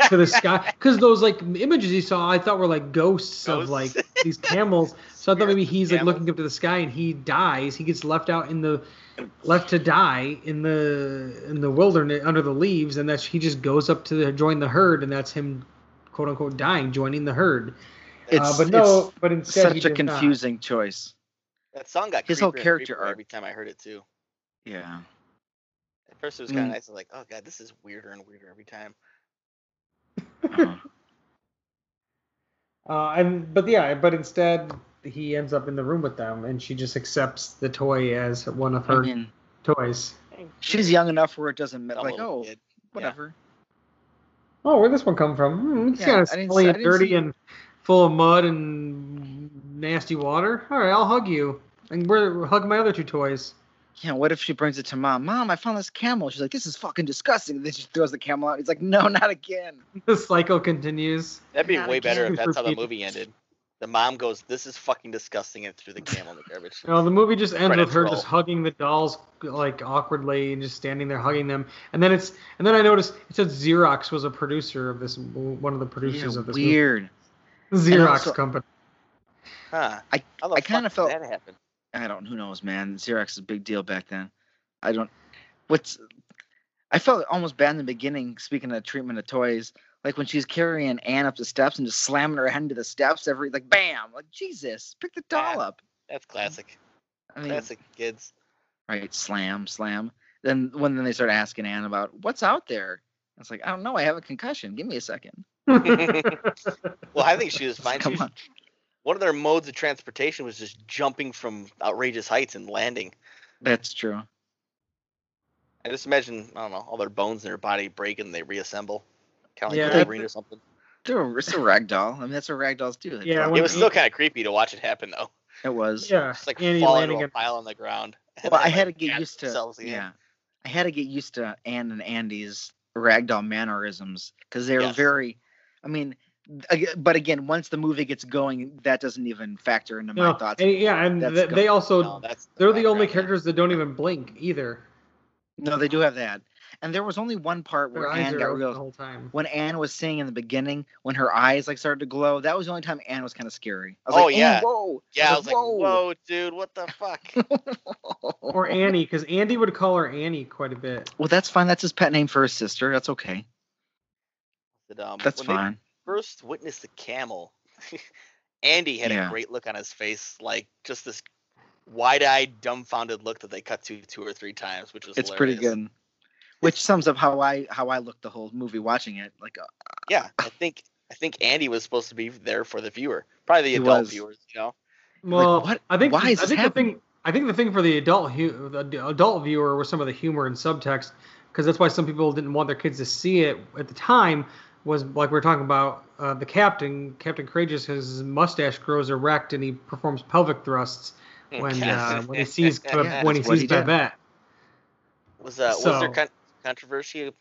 to the sky (laughs) because those like images he saw I thought were like ghosts, of like these camels. So I thought maybe he's like looking up to the sky and he dies. He gets left out in the left to die in the in the wilderness under the leaves, and that's he just goes up to the, join the herd, and that's him quote unquote dying, joining the herd. It's, uh, but no, but instead such a did not. confusing choice. That song got His whole character creepier arc. every time I heard it too. Yeah. At first it was kind of Mm. nice. I was like, oh god, this is weirder and weirder every time. Uh-huh. (laughs) Uh, and but yeah, but instead he ends up in the room with them, and she just accepts the toy as one of I her mean, toys. she's young enough where it doesn't matter. Like, oh, kid. whatever. Oh, where'd this one come from? Hmm, it's Yeah, kind of I smelly and dirty see- and full of mud and nasty water. All right, I'll hug you. And we're hug my other two toys. Yeah, what if she brings it to mom? Mom, I found this camel. She's like, this is fucking disgusting. And then she throws the camel out. He's like, no, not again. (laughs) The cycle continues. That'd be Not way better if that's how the movie ended. The mom goes, "This is fucking disgusting," and threw the camel in the garbage. (laughs) No, the movie just ends Credits with her roll. just hugging the dolls like awkwardly and just standing there hugging them. And then it's and then I noticed it said Xerox was a producer of this one of the producers Yeah, of this weird. movie. Xerox also- company. Huh? I- I kinda felt- that happen. I don't. Who knows, man? Xerox is a big deal back then. I don't. What's? I felt almost bad in the beginning. Speaking of treatment of toys, like when she's carrying Ann up the steps and just slamming her head into the steps every like bam, like Jesus, pick the doll Ah. up. That's classic. I mean, Classic kids. right? Slam, slam. Then when then they start asking Ann about what's out there. It's like I don't know. I have a concussion. Give me a second. (laughs) Well, I think she was fine. She was-. One of their modes of transportation was just jumping from outrageous heights and landing. That's true. I just imagine, I don't know, all their bones in their body break and they reassemble. Kind of Yeah, like I Wolverine or something. They're, it's a rag doll. I mean, that's what rag dolls do. They Yeah, drop It was still kind of creepy to watch it happen, though. It was. yeah, Just like Annie fall landing into a in pile on the ground. and (laughs) Well, then, I had to get used to. themselves again. Yeah, I had to get used to Ann and Andy's ragdoll mannerisms because they're Yes. very. I mean, ag- but again, once the movie gets going, that doesn't even factor into my no, thoughts. and, yeah, and That's th- they also No, that's they're the only characters that don't even blink either. No, they do have that. And there was only one part where eyes Ann are got real. the whole time. When Ann was singing in the beginning, when her eyes like started to glow, that was the only time Ann was kind of scary. I was Oh, like, yeah. whoa! Yeah, I was like, whoa, dude, what the fuck? (laughs) Or Annie, because Andy would call her Annie quite a bit. well, that's fine. That's his pet name for his sister. That's okay. But, um, That's when they fine. First witnessed the camel, (laughs) Andy had Yeah. a great look on his face, like just this wide-eyed, dumbfounded look that they cut to two or three times, which was It's pretty good. Which sums up how I how I looked the whole movie watching it. Like, uh, Yeah, I (laughs) think I think Andy was supposed to be there for the viewer, probably the adult was. viewers, you know. Well, what- I think why is I this think happening? the thing I think the thing for the adult hu- the adult viewer was some of the humor and subtext because that's why some people didn't want their kids to see it at the time was like we are talking about uh, the captain Captain Courageous his mustache grows erect and he performs pelvic thrusts when (laughs) uh, when he sees (laughs) Yeah, when he what sees he did. Babette. was uh, was there con- controversy?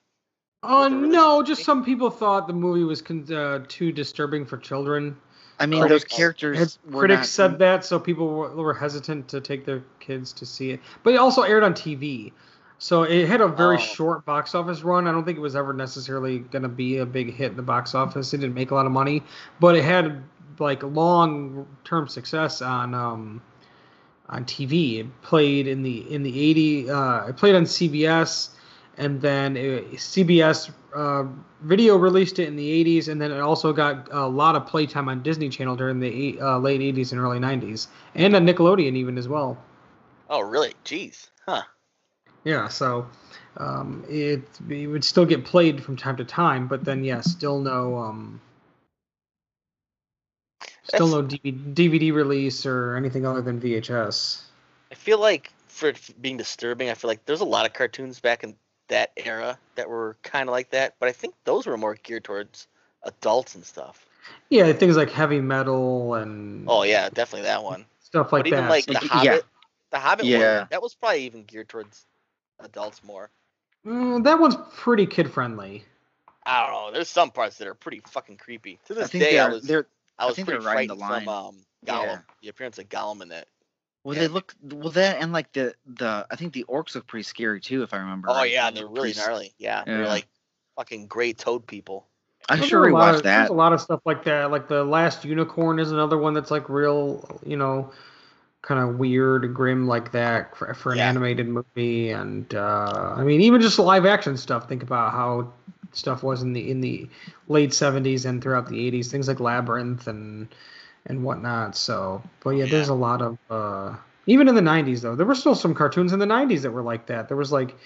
Oh Was no, just some people thought the movie was con- uh, too disturbing for children. I mean, Critics- those characters. Had were critics not- said that, so people were, were hesitant to take their kids to see it. But it also aired on TV, so it had a very Oh. short box office run. I don't think it was ever necessarily going to be a big hit in the box office. It didn't make a lot of money, but it had like long term success on um, on TV. It played in the in the eighty. Uh, it played on CBS, and then it, CBS uh, Video released it in the eighties, and then it also got a lot of playtime on Disney Channel during the eight, uh, late eighties and early nineties, and on Nickelodeon even as well. Oh, really? Jeez. Huh. Yeah, so um, it, it would still get played from time to time, but then yeah, still no um, still no DVD, DVD release or anything other than VHS. I feel like for it being disturbing, I feel like there's a lot of cartoons back in that era that were kind of like that, but I think those were more geared towards adults and stuff. Yeah, things like heavy metal and Oh yeah, definitely that one. stuff like but even that. like So- the Yeah. The Hobbit Yeah. one, that was probably even geared towards adults more. Mm, that one's pretty kid friendly. I don't know. There's some parts that are pretty fucking creepy. To I this think day, I was they're I I was think pretty they're riding frightened the from um Gollum, Yeah. the appearance of Gollum in that. well, Yeah. they look well that and like the the I think the orcs look pretty scary too, if I remember. Oh right. yeah, They they're really pretty gnarly. Yeah, they're like fucking gray toad people. I There's should a lot rewatch of- There's that. a lot of stuff like that. Like the Last Unicorn is another one that's like real, you know, kind of weird, grim like that for, for an Yeah. animated movie. And uh, I mean, even just live action stuff. Think about how stuff was in the in the late '70s and throughout the '80s. Things like Labyrinth and and whatnot. So, but yeah, there's a lot of uh, even in the '90s though. There were still some cartoons in the '90s that were like that. There was like.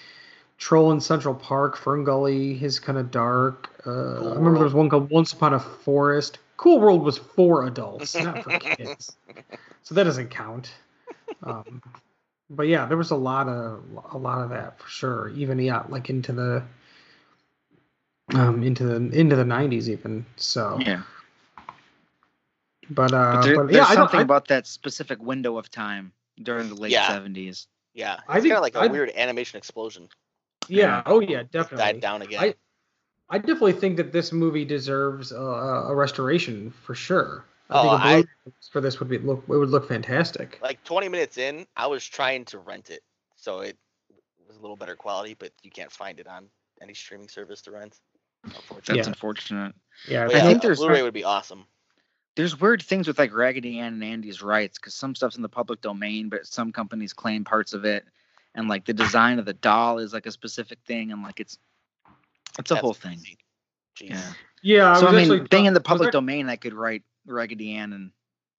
Troll in Central Park, Fern Gully is kind of dark. Uh, I remember there was one called Once Upon a Forest. Cool World was for adults, not for (laughs) kids, so that doesn't count. Um, but yeah, there was a lot of a lot of that for sure. Even yeah, like into the um into the into the '90s even. So, Yeah. but uh, But there, but there's yeah, something I, about that specific window of time during the late 70s. Yeah, I it's think- kind of like a I- weird animation explosion. yeah, oh yeah, definitely. died down again. I- I definitely think that this movie deserves a, a restoration for sure. I Oh, think a oh, I- for this would be look it would look fantastic. like 20 minutes in, I was trying to rent it, so it was a little better quality, but you can't find it on any streaming service to rent. Unfortunately. That's Yeah. unfortunate. Yeah, But I yeah, think there's Blu-ray would be awesome. There's weird things with like Raggedy Ann and Andy's rights because some stuff's in the public domain, but some companies claim parts of it, and like the design of the doll is like a specific thing, and like it's it's a That's whole thing. crazy. Jeez. Yeah. yeah. I so I was mean, actually being in the public act- domain, I could write Raggedy Ann and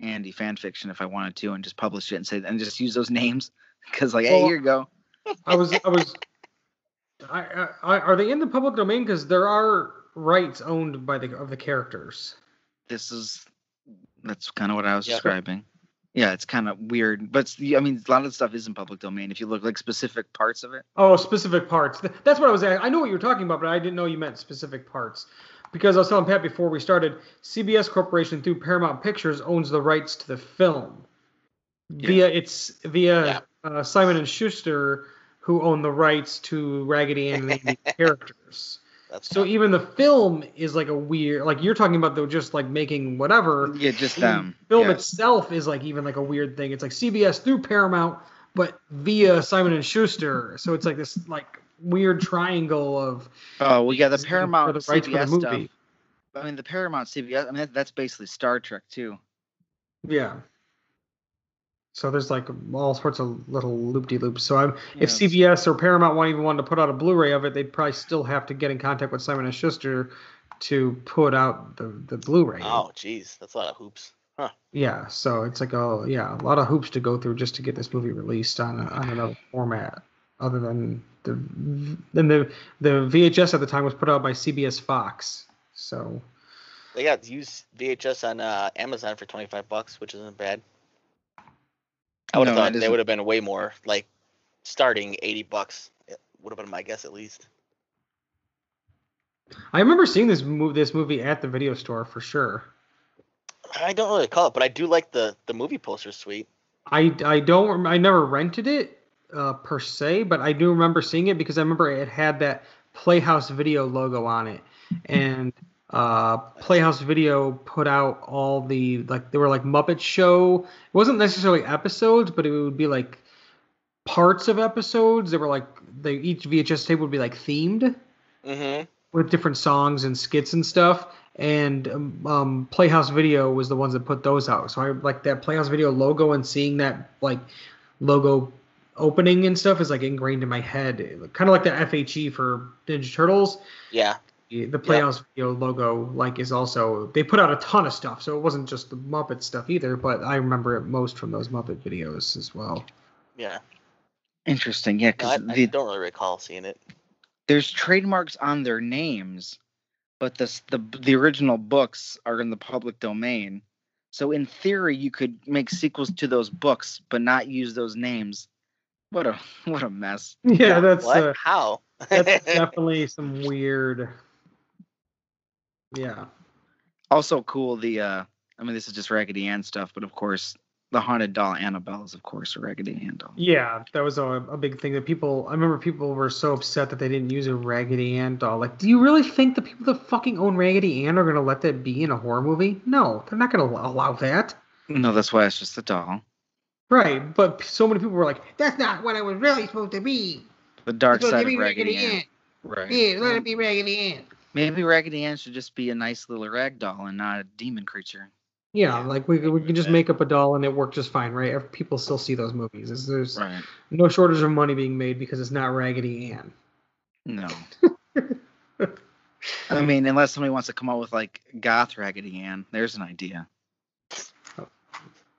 Andy fan fiction if I wanted to, and just publish it and say and just use those (laughs) names because like, hey, Well, here you go. (laughs) I was I was. I, I, I- are they in the public domain? Because there are rights owned by the of the characters. This is that's kind of what I was Yeah. describing. Yeah, it's kind of weird, but it's, I mean, a lot of the stuff is in public domain. If you look like specific parts of it, Oh, specific parts. That's what I was. at. I know what you were talking about, but I didn't know you meant specific parts. Because I was telling Pat before we started, CBS Corporation through Paramount Pictures owns the rights to the film. Yeah. Via it's via Yeah. uh, Simon and Schuster, who own the rights to Raggedy Ann and the (laughs) characters. That's So even the film is like a weird, like you're talking about, though, just like making whatever. yeah, just The them. film yeah. itself is like even like a weird thing. It's like CBS through Paramount, but via Simon and Schuster. So it's like this like weird triangle of Oh well, yeah, the Paramount the rights for the CBS movie. stuff. I mean, the Paramount CBS. I mean, that, that's basically Star Trek too. Yeah. So there's like all sorts of little loop de loops. So I'm, if Yeah, CBS or Paramount want even wanted to put out a Blu-ray of it, they'd probably still have to get in contact with Simon and Schuster to put out the the Blu-ray. oh, jeez, that's a lot of hoops. Huh. Yeah, so it's like a yeah, a lot of hoops to go through just to get this movie released on a, on another format, other than the then the the VHS at the time was put out by CBS Fox. So They got used VHS on uh, Amazon for 25 bucks, which isn't bad. I would have No, thought it they would have been way more, like starting 80 bucks. Would have been my guess at least. I remember seeing this move this movie at the video store for sure. I don't really call it, but I do like the the movie poster suite. I I don't I never rented it uh, per se, but I do remember seeing it because I remember it had that Playhouse Video logo on it, and uh, Playhouse Video put out all the like they were like Muppet Show. It wasn't necessarily episodes, but it would be like parts of episodes. They were like they each VHS tape would be like themed Mm-hmm. with different songs and skits and stuff. And um, um, Playhouse Video was the ones that put those out. So I like that Playhouse Video logo and seeing that like logo opening and stuff is like ingrained in my head. Kind of like the FHE for Ninja Turtles. Yeah. The Playhouse Video logo like is also they put out a ton of stuff. So it wasn't just the Muppet stuff either, but I remember it most from those Muppet videos as well. Yeah. Interesting. Yeah, No, I, because I the, don't really recall seeing it. there's trademarks on their names, but the the the original books are in the public domain. So in theory, you could make sequels to those books, but not use those names. What a (laughs) what a mess. Yeah, that's what? uh, How? that's (laughs) definitely some weird. Yeah. Also cool. The uh, I mean, this is just Raggedy Ann stuff, but of course, the haunted doll Annabelle is of course a Raggedy Ann doll. Yeah, that was a, a big thing that people. I remember people were so upset that they didn't use a Raggedy Ann doll. Like, do you really think the people that fucking own Raggedy Ann are gonna let that be in a horror movie? No, they're not gonna allow allow that. No, that's why it's just a doll. Right, but so many people were like, "That's not what it was really supposed to be." The dark side of be Raggedy Ann. Right. Yeah, let it be Raggedy Ann. Maybe Raggedy Ann should just be a nice little rag doll and not a demon creature. Yeah, like we we can just make up a doll and it worked just fine, right? People still see those movies. There's, there's Right. no shortage of money being made because it's not Raggedy Ann. No. (laughs) I mean, unless somebody wants to come up with like goth Raggedy Ann, there's an idea. Oh,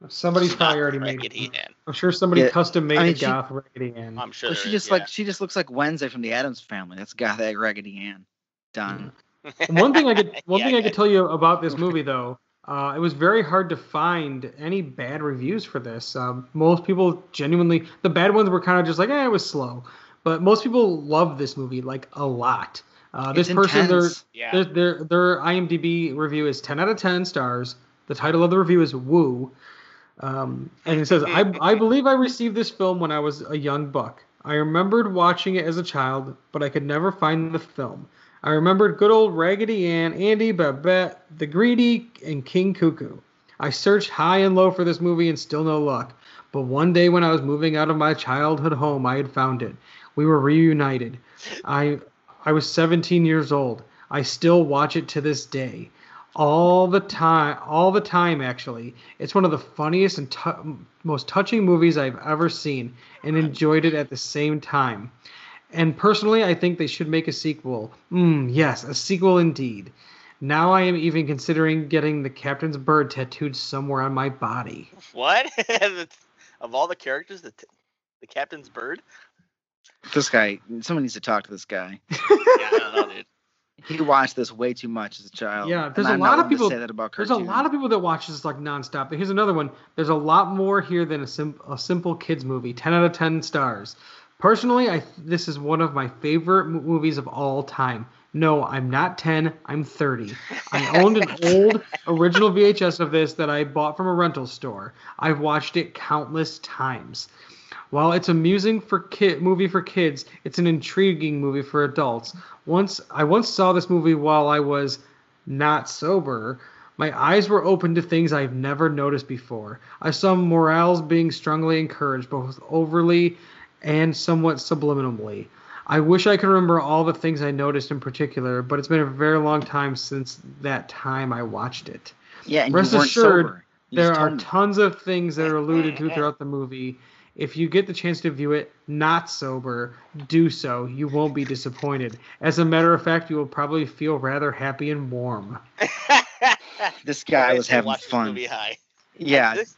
Somebody's probably already made. It. Ann. I'm sure somebody Yeah, custom made I a mean, she- goth Raggedy Ann. I'm sure. Well, she there just is, like she just looks like Wednesday from the Addams Family. That's goth Raggedy Ann. Done. (laughs) one thing I could (laughs) one Yeah, thing I could tell you about this movie (laughs) though, uh, it was very hard to find any bad reviews for this. Um, most people genuinely, the bad ones were kind of just like, eh, it was slow. But most people love this movie like a lot. Uh, this It's person, their. Yeah. their their their IMDb review is 10 out of 10 stars. The title of the review is Woo. Um, and it says, I, I believe I received this film when I was a young buck. I remembered watching it as a child, but I could never find the film. I remembered good old Raggedy Ann, Andy, Babette, The Greedy, and King Cuckoo. I searched high and low for this movie and still no luck. But one day when I was moving out of my childhood home, I had found it. We were reunited. I I was 17 years old. I still watch it to this day. All the time, all the time actually. It's one of the funniest and tou most touching movies I've ever seen and enjoyed it at the same time. And personally, I think they should make a sequel. Mm, yes, a sequel indeed. Now I am even considering getting the captain's bird tattooed somewhere on my body. What? (laughs) of all the characters, the t- the captain's bird? This guy, someone needs to talk to this guy. (laughs) Yeah, I don't know, dude. He watched this way too much as a child. Yeah, there's a I'm lot of people- say that about There's a lot of people that watch this like nonstop. But here's another one. There's a lot more here than a, sim- a simple kids movie. 10 out of 10 stars. Personally, I this is one of my favorite movies of all time. No, I'm not 10. I'm 30. I owned an (laughs) old original VHS of this that I bought from a rental store. I've watched it countless times. While it's amusing for kid movie for kids, it's an intriguing movie for adults. Once I once saw this movie while I was not sober. My eyes were open to things I've never noticed before. I saw morals being strongly encouraged, both overly and somewhat subliminally. I wish I could remember all the things I noticed in particular, but it's been a very long time since that time I watched it. Yeah, and Rest you assured, sober. You there are me. tons of things that are alluded to (laughs) throughout the movie. If you get the chance to view it not sober, do so. You won't be disappointed. As a matter of fact, you will probably feel rather happy and warm. (laughs) This guy was having fun. movie high. Yeah, (laughs) this,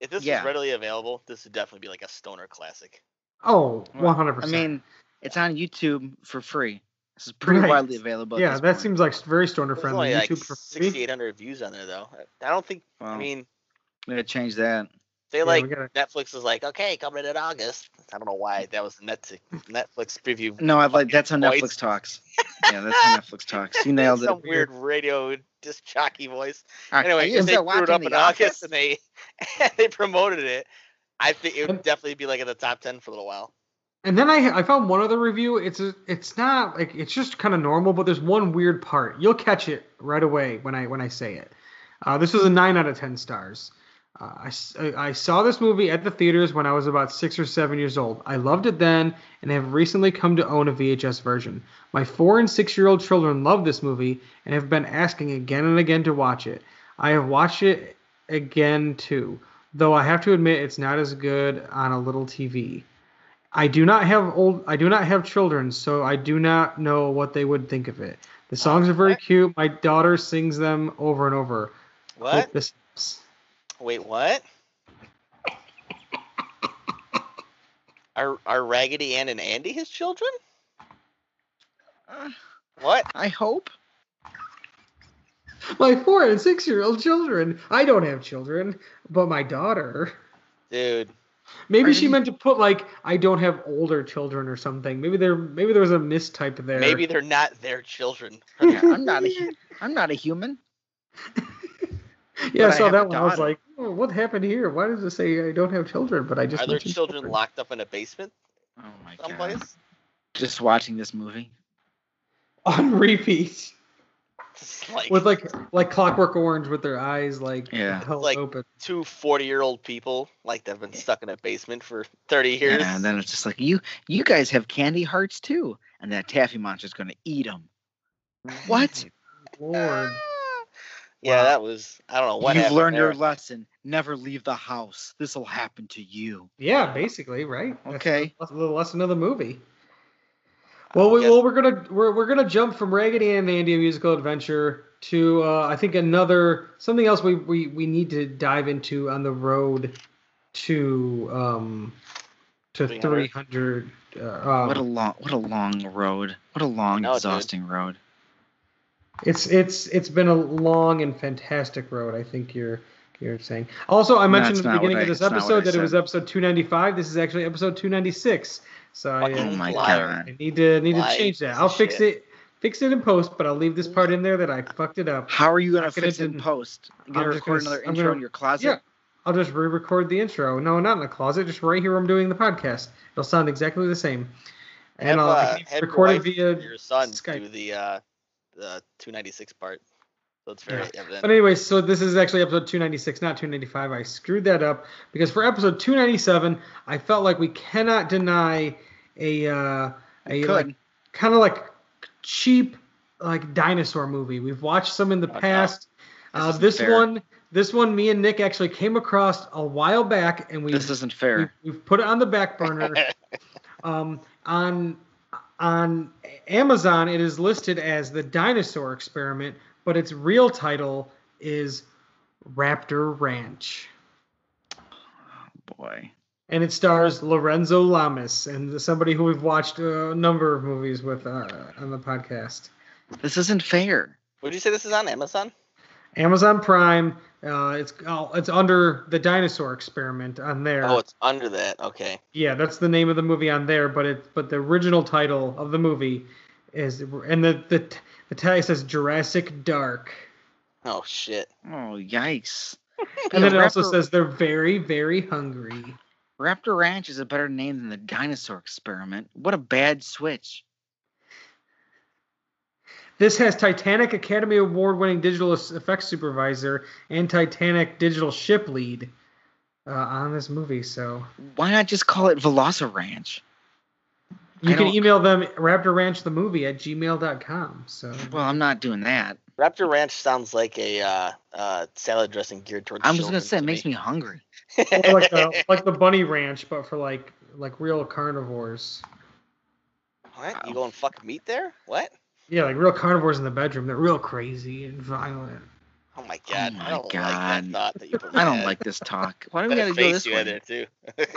if this Yeah. was readily available, this would definitely be like a stoner classic. Oh, 100%. I mean, it's on YouTube for free. This is pretty Right. widely available. yeah, that point. seems like very stoner There's friendly. only like YouTube for 6,800 views on there though. I- I don't think. I mean, We gotta change that. they Yeah, like gotta- Netflix is like, okay, coming in August. I don't know why that was Netflix Netflix preview. No, I like that's how. Netflix talks. (laughs) Yeah, that's how Netflix talks. You nailed it. Some weird radio (laughs) disc jockey voice. Right, Anyway, if they it up in August and they (laughs) and they promoted it, I think it would And- definitely be like in the top ten for a little while. And then I I found one other review. It's a, it's not like it's just kind of normal, but there's one weird part. You'll catch it right away when I when I say it. Uh, this was a nine out of ten stars. Uh, I, I- saw this movie at the theaters when I was about six or seven years old. I loved it then and have recently come to own a VHS version. My four and six year old children love this movie and have been asking again and again to watch it. I have watched it again too, though I have to admit it's not as good on a little TV. I do not have old I do not have children, so I do not know what they would think of it. The songs are very cute. My daughter sings them over and over. What? This helps. Wait, what? Are are Raggedy Ann and Andy his children? Uh, What? I hope. My four and six year old children. I don't have children, but my daughter. Dude, Maybe she you- meant to put like I don't have older children or something. Maybe there maybe there was a mistype there. maybe they're not their children. Yeah, I'm not a hu- I'm not a human. (laughs) (laughs) Yeah, I but I saw have a that one. I was like, oh, what happened here? Why does it say I don't have children? But I just Are there mentioned children locked up in a basement Oh my someplace? god. Just watching this movie. on repeat like, with like like Clockwork Orange with their eyes like Yeah. held Like- open. two 40 year old people like they've been stuck in a basement for 30 years. Yeah, and then it's just like you you guys have candy hearts too, and that taffy monster's gonna eat them. (laughs) What? Oh lord. Yeah, Wow. that was I don't know what You've learned there. your lesson. Never leave the house. This will happen to you. Yeah, basically, right? Okay. the, the lesson of the movie. Well, we, guess- well, we're gonna we're, we're gonna jump from Raggedy Ann and Andy: A Musical Adventure to uh, I think another something else we, we we need to dive into on the road to um to 300. three hundred. Uh, What a um, long what a long road. What a long, know, dude. exhausting road. It's it's it's been a long and fantastic road. I think you're you're saying. Also, I mentioned That's at the beginning I- of this that's not what I episode that it was episode 295. This is actually episode 296. So I, Oh my god. I need to need to change that. I'll fix shit. it fix it in post, but I'll leave this part in there that I fucked it up. How are you gonna fix it in do- post? You gonna I'm record gonna s- another I'm intro gonna- in your closet? Yeah. I'll just re-record the intro. No, not in the closet, just right here where I'm doing the podcast. It'll sound exactly the same. And have, I'll uh, I can have your record it via your son Skype. do the uh, the 296 part. So it's very evident. But anyway, so this is actually episode 296, not 295. I screwed that up because for episode 297, I felt like we cannot deny a uh, a like, kind of like cheap like dinosaur movie. We've watched some in the Oh, no. past. This Uh, this one, this one, me and Nick actually came across a while back, and we This isn't fair. we've, we've put it on the back burner. (laughs) um, on on Amazon, it is listed as the Dinosaur Experiment, but its real title is Raptor Ranch, Boy. and it stars Lorenzo Lamas and somebody who we've watched a number of movies with uh, on the podcast. This isn't fair. Would you say this is on Amazon? Amazon Prime. Uh, it's oh, it's under the Dinosaur Experiment on there. Oh, it's under that. Okay. Yeah, that's the name of the movie on there, but it but the original title of the movie is and the the the tag says Jurassic Dark, Oh shit. Oh yikes. (laughs) and then it also says they're very very hungry. Raptor Ranch is a better name than the dinosaur experiment. What a bad switch. This has Titanic Academy Award winning digital effects supervisor and Titanic digital ship lead uh, on this movie. So Why not just call it Veloci Ranch? you I can don't- email them Raptor Ranch the movie at gmail.com. So Well, I'm not doing that. Raptor Ranch sounds like a uh, uh, salad dressing geared towards. I'm just gonna children say it to makes me hungry. (laughs) like the like the Bunny Ranch, but for like like real carnivores. what? You going fuck meat there? What? Yeah, like real carnivores in the bedroom. They're real crazy and violent. Oh my god! Oh my I don't like God. that thought that you put. I don't head. like this talk. (laughs) Why do we That gotta go face this you had way? there too. And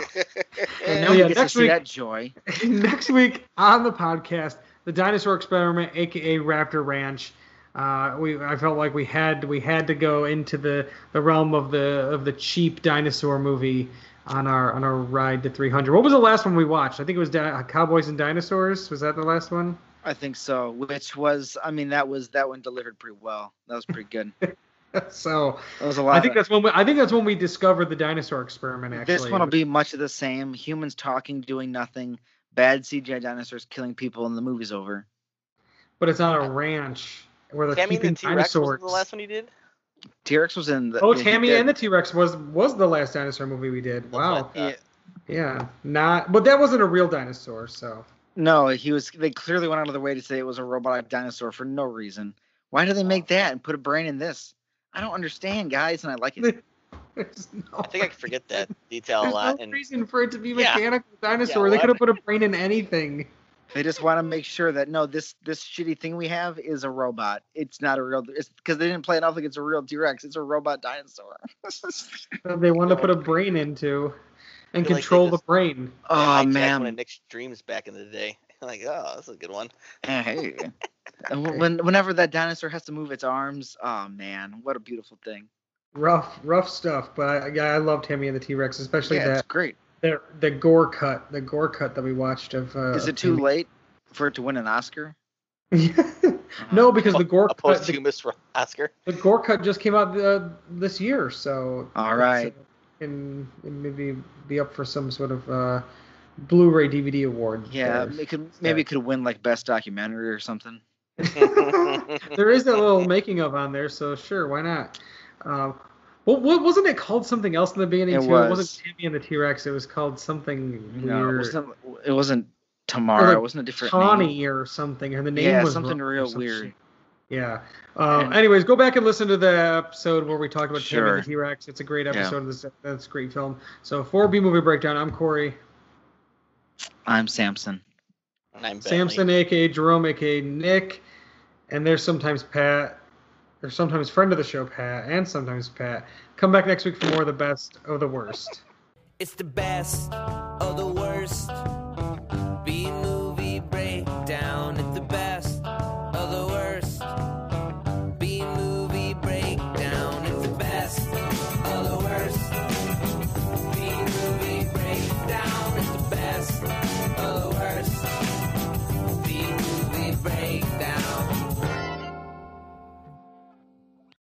(laughs) Yeah, nobody get to next see week- that joy. (laughs) Next week on the podcast, the Dinosaur Experiment, aka Raptor Ranch. Uh, we I felt like we had we had to go into the, the realm of the of the cheap dinosaur movie on our on our ride to 300. What was the last one we watched? I think it was Di- Cowboys and Dinosaurs. Was that the last one? I think so. Which was, I mean, that was that one delivered pretty well. That was pretty good. (laughs) so That was a lot. I think of- that's when we, I think that's when we discovered the dinosaur experiment. Actually, this one will be much of the same. Humans talking, doing nothing, bad CGI dinosaurs killing people and the movie's over. But it's on a ranch where they're Tammy and keeping the T Rex was the last one you did. T Rex was in the. oh, he Tammy and the T Rex was was the last dinosaur movie we did. Wow. Yeah, Yeah. Not. But that wasn't a real dinosaur. So. No, he was. They clearly went out of their way to say it was a robotic dinosaur for no reason. Why do they oh. make that and put a brain in this? I don't understand, guys, and I like it. (laughs) There's no, I think I forget (laughs) that detail a there's lot. no And reason for it to be Yeah. mechanical dinosaur. Yeah, they could have put a brain in anything. They just want to make sure that no, this this shitty thing we have is a robot. It's not a real. It's because they didn't play it off like it's a real T Rex. It's a robot dinosaur. (laughs) that They wanted to put a brain into and feel like they control the just- brain. oh hijacked one of man, Nick's dreams back in the day. (laughs) like, oh, that's a good one. hey. (laughs) And when whenever that dinosaur has to move its arms, oh man, what a beautiful thing. Rough, rough stuff. But I, yeah, I love Tammy and the T Rex, especially yeah, it's that great. the, the gore cut, the gore cut that we watched of. Uh, Is of it too Tammy. late for it to win an Oscar? (laughs) no, because the gore a cut, the, posthumous for Oscar. the gore cut just came out uh, this year, so. All right. it's, right. uh, Can can maybe be up for some sort of uh, Blu-ray DVD award. Yeah, it could maybe it could win like best documentary or something. (laughs) (laughs) there is that little making of on there, so sure, why not? Um, well, what wasn't it called something else in the beginning It too? was. It wasn't Tammy and the T Rex. It was called something No, it weird, wasn't. It wasn't Tamara. like it wasn't a different name. Or something. And the name Yeah, was something real some weird. shit. Yeah. Um, And- anyways, go back and listen to the episode where we talked about Tammy Sure. and the T Rex. It's a great Yeah. episode of this. That's a great film. So for B movie breakdown, I'm Corey I'm Samson. And I'm Bentley. Samson, aka Jerome, aka Nick, and there's sometimes Pat. There's sometimes friend of the show Pat, and sometimes Pat. Come back next week for more of the best of the worst. It's the best of the worst.